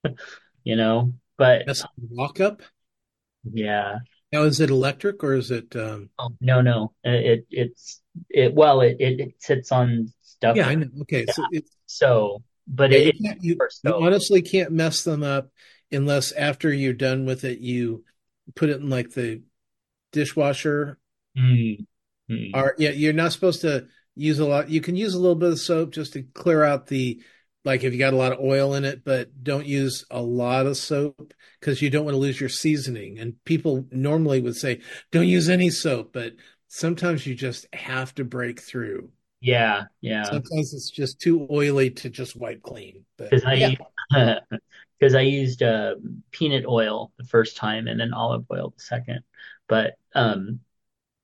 you know, but That's a walk up. yeah. Now, is it electric or is it? Um, Oh, no, no, it, it's, it, well, it, it, it sits on stuff. yeah, I know. Okay, so it's So, but yeah, it, you, can't, you, you honestly can't mess them up unless after you're done with it, you put it in like the dishwasher. Mm, mm. Or yeah, you're not supposed to use a lot. You can use a little bit of soap just to clear out the like if you got a lot of oil in it, but don't use a lot of soap because you don't want to lose your seasoning. And people normally would say, don't use any soap, but sometimes you just have to break through. Yeah, yeah. Sometimes it's just too oily to just wipe clean. Because I yeah, because I used uh, peanut oil the first time and then olive oil the second. But um,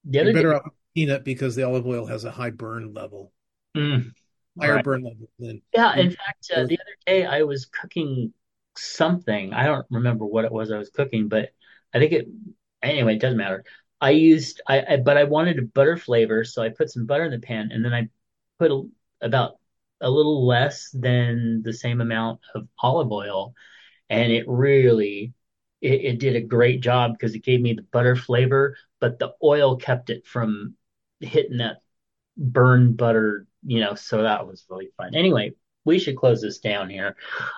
the you're day, better off with peanut because the olive oil has a high burn level, Mm, higher right. burn level than Yeah, in fact, uh, the other day I was cooking something. I don't remember what it was I was cooking, but I think it, anyway, it doesn't matter. I used, I, I but I wanted a butter flavor, so I put some butter in the pan and then I put a, about a little less than the same amount of olive oil, and it really, it, it did a great job because it gave me the butter flavor, but the oil kept it from hitting that burned butter, you know, so that was really fun. Anyway, we should close this down here.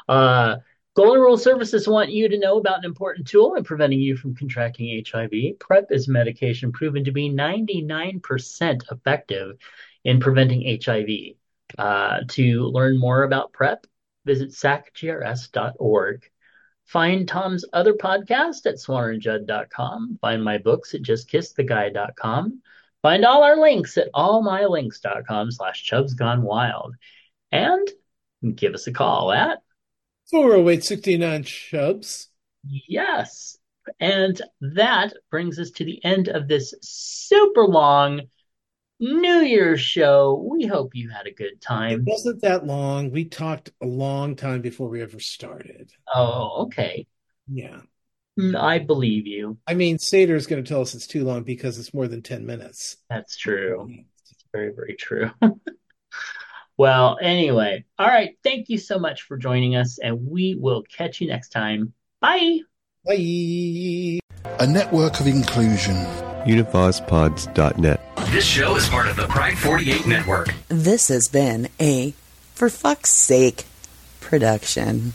Uh, Golden Rule Services want you to know about an important tool in preventing you from contracting HIV. PrEP is medication proven to be 99% effective in preventing HIV. Uh, to learn more about PrEP, visit sacgrs.org. Find Tom's other podcast at swanandjudd.com. Find my books at justkisstheguy.com. Find all our links at allmylinks.com slash chubs gone wild. And give us a call at 408 69 chubs. yes. And that brings us to the end of this super long New Year's show. We hope you had a good time. It wasn't that long. We talked a long time before we ever started. Oh, okay. Yeah. Mm, I believe you. I mean, Seder is going to tell us it's too long because it's more than 10 minutes. That's true. It's very, very true. Well, anyway, all right. Thank you so much for joining us, and we will catch you next time. Bye. Bye. A network of inclusion. UnivazPods.net. This show is part of the Pride 48 network. This has been a For Fuck's Sake production.